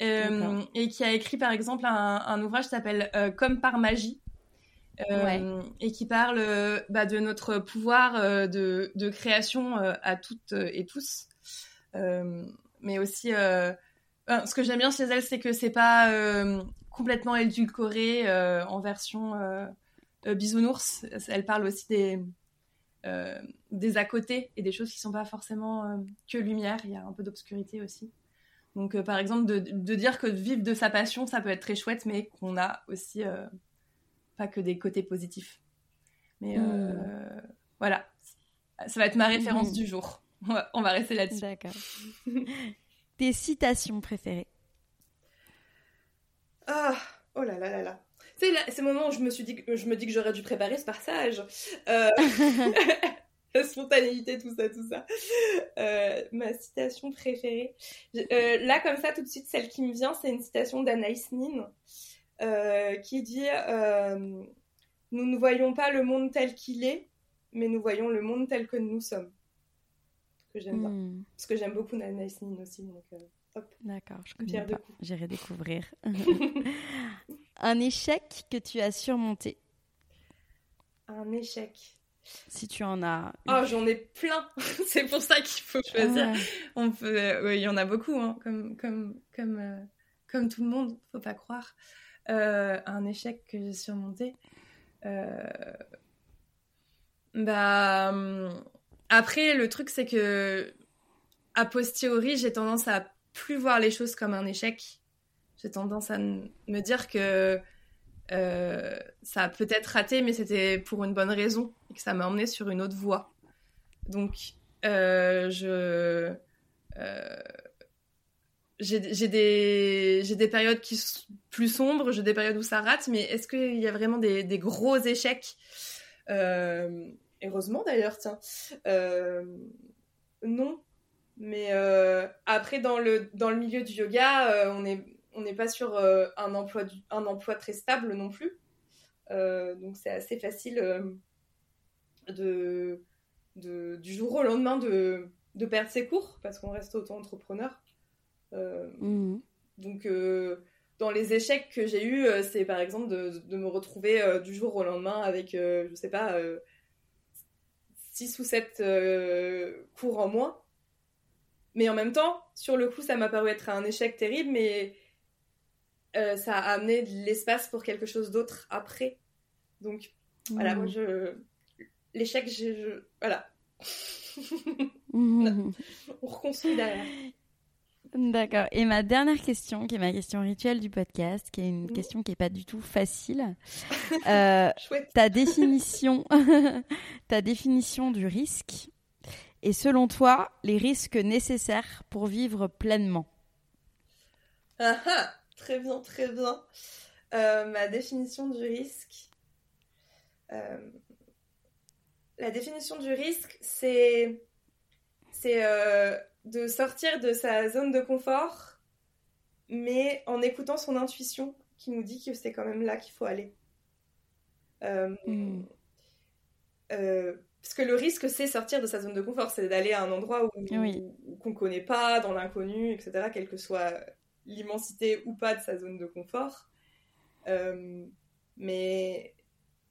[SPEAKER 2] et qui a écrit par exemple un, un ouvrage qui s'appelle Comme par magie, euh, et qui parle euh, bah, de notre pouvoir euh, de, de, création à toutes et tous. Mais aussi, ce que j'aime bien chez elle, c'est que c'est pas complètement édulcoré en version bisounours. Elle parle aussi des, des à côté et des choses qui sont pas forcément que lumière. Il y a un peu d'obscurité aussi. Donc, par exemple, de, de, dire que vivre de sa passion, ça peut être très chouette, mais qu'on a aussi pas que des côtés positifs. Mais euh, hmm. voilà, ça va être ma référence hmm. du jour. On va rester là-dessus.
[SPEAKER 3] D'accord. Tes citations préférées
[SPEAKER 2] Ah, oh là là là là. C'est ce moment où je me suis dit que je me dis que j'aurais dû préparer ce passage. Euh... la spontanéité, tout ça, tout ça. Euh, ma citation préférée. Euh, là, comme ça, tout de suite, celle qui me vient, c'est une citation d'Anaïs Nin. Euh, qui dit euh, Nous ne voyons pas le monde tel qu'il est, mais nous voyons le monde tel que nous sommes. Que j'aime bien. Hmm. Parce que j'aime beaucoup Naïs Nin aussi. Donc,
[SPEAKER 3] euh, D'accord, je connais pas. J'irai découvrir. Un échec que tu as surmonté
[SPEAKER 2] Un échec.
[SPEAKER 3] Si tu en as.
[SPEAKER 2] Oh, j'en ai plein. c'est pour ça qu'il faut choisir. On peut, il y en a beaucoup, hein, comme comme comme euh, comme tout le monde. Faut pas croire. Euh, un échec que j'ai surmonté. Euh, bah hum, après, le truc c'est que a posteriori, j'ai tendance à plus voir les choses comme un échec. J'ai tendance à me dire que euh, ça a peut-être raté, mais c'était pour une bonne raison et que ça m'a emmené sur une autre voie. Donc, euh. Euh, j'ai des, des périodes qui sont plus sombres, j'ai des périodes où ça rate, mais est-ce qu'il y a vraiment des gros échecs? Heureusement d'ailleurs, tiens. non. Mais après, dans le, dans le milieu du yoga, on est on n'est pas sur euh, un, emploi un emploi très stable non plus. Euh, donc c'est assez facile euh, de, du jour au lendemain de, perdre ses cours parce qu'on reste auto-entrepreneur. Mmh. Donc dans les échecs que j'ai eus, c'est par exemple de, me retrouver du jour au lendemain avec, je sais pas, 6 ou 7 cours en moins. Mais en même temps, sur le coup, ça m'a paru être un échec terrible, mais euh, ça a amené de l'espace pour quelque chose d'autre après. Donc, voilà, moi, mm. je. L'échec, je. Voilà. Mm. On reconstruit derrière.
[SPEAKER 3] D'accord. Et ma dernière question, qui est ma question rituelle du podcast, qui est une question qui n'est pas du tout facile. Euh, ta définition, ta définition du risque et selon toi, les risques nécessaires pour vivre pleinement?
[SPEAKER 2] Ah ah Très bien, très bien. Euh, ma définition du risque. Euh, la définition du risque, c'est c'est euh, de sortir de sa zone de confort, mais en écoutant son intuition qui nous dit que c'est quand même là qu'il faut aller. Hmm. parce que le risque, c'est sortir de sa zone de confort, c'est d'aller à un endroit où, où qu'on connaît pas, dans l'inconnu, etc., quel que soit l'immensité ou pas de sa zone de confort. Euh, mais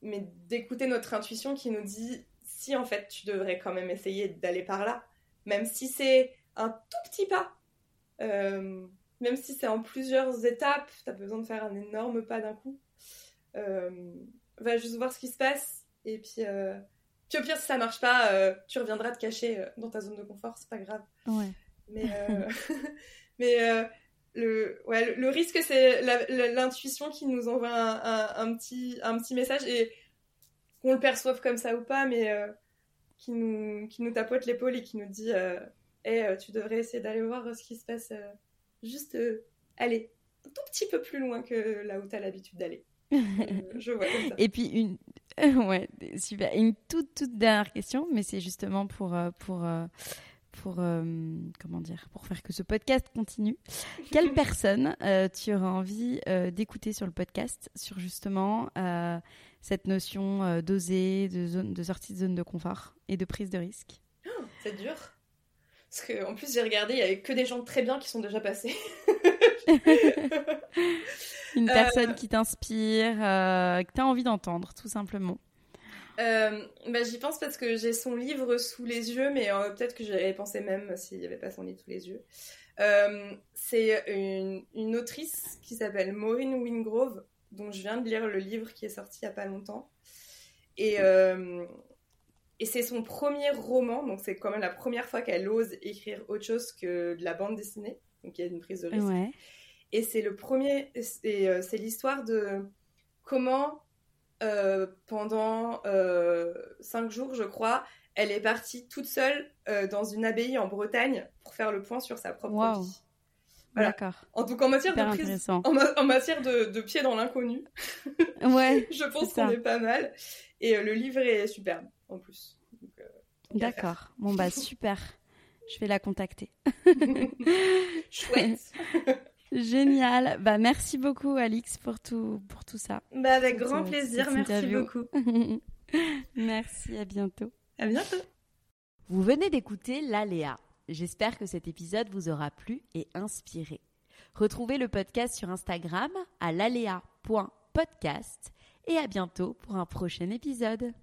[SPEAKER 2] mais d'écouter notre intuition qui nous dit si en fait tu devrais quand même essayer d'aller par là, même si c'est un tout petit pas, euh, même si c'est en plusieurs étapes, tu as besoin de faire un énorme pas d'un coup. Euh, va juste voir ce qui se passe et puis, puis au pire si ça marche pas, tu reviendras te cacher dans ta zone de confort, c'est pas grave.
[SPEAKER 3] Ouais.
[SPEAKER 2] Mais, mais le, ouais, le, risque, c'est l'intuition qui nous envoie un, petit, un petit message et qu'on le perçoive comme ça ou pas, mais euh, qui, nous, qui nous tapote l'épaule et qui nous dit euh, euh Tu devrais essayer d'aller voir ce qui se passe, euh, juste aller un tout petit peu plus loin que là où tu as l'habitude d'aller. je vois comme ça.
[SPEAKER 3] Et puis, une, ouais, super. Une toute, toute dernière question, mais c'est justement pour. pour pour euh, comment dire pour faire que ce podcast continue. Quelle personne euh, tu aurais envie euh, d'écouter sur le podcast sur justement cette notion d'oser, de zone, de sortie de zone de confort et de prise de risque?
[SPEAKER 2] Oh, C'est dur. Parce qu'en plus j'ai regardé, il y avait que des gens très bien qui sont déjà passés.
[SPEAKER 3] Une personne qui t'inspire, que tu as envie d'entendre, tout simplement.
[SPEAKER 2] Euh, bah, J'y pense parce que j'ai son livre sous les yeux, mais euh, peut-être que j'y pensé même s'il n'y avait pas son livre sous les yeux. Euh, c'est une, une, autrice qui s'appelle Maureen Wingrove, dont je viens de lire le livre qui est sorti il n'y a pas longtemps. Et, euh, et c'est son premier roman, donc c'est quand même la première fois qu'elle ose écrire autre chose que de la bande dessinée, donc il y a une prise de risque. Et c'est le premier, c'est l'histoire de comment euh, pendant euh, cinq jours, je crois. Elle est partie toute seule euh, dans une abbaye en Bretagne pour faire le point sur sa propre vie.
[SPEAKER 3] D'accord.
[SPEAKER 2] En tout cas, en matière de prise, en, matière de, pied dans l'inconnu,
[SPEAKER 3] ouais,
[SPEAKER 2] je pense qu'on est pas mal. Et le livre est superbe en plus.
[SPEAKER 3] D'accord. Bon bah super. Je vais la contacter.
[SPEAKER 2] Chouette.
[SPEAKER 3] Génial. Bah, merci beaucoup, Alix, pour tout, pour tout ça.
[SPEAKER 2] Bah, avec grand plaisir. Merci beaucoup.
[SPEAKER 3] merci. À bientôt.
[SPEAKER 2] À bientôt.
[SPEAKER 3] Vous venez d'écouter l'Aléa. J'espère que cet épisode vous aura plu et inspiré. Retrouvez le podcast sur Instagram à l'alea.podcast et à bientôt pour un prochain épisode.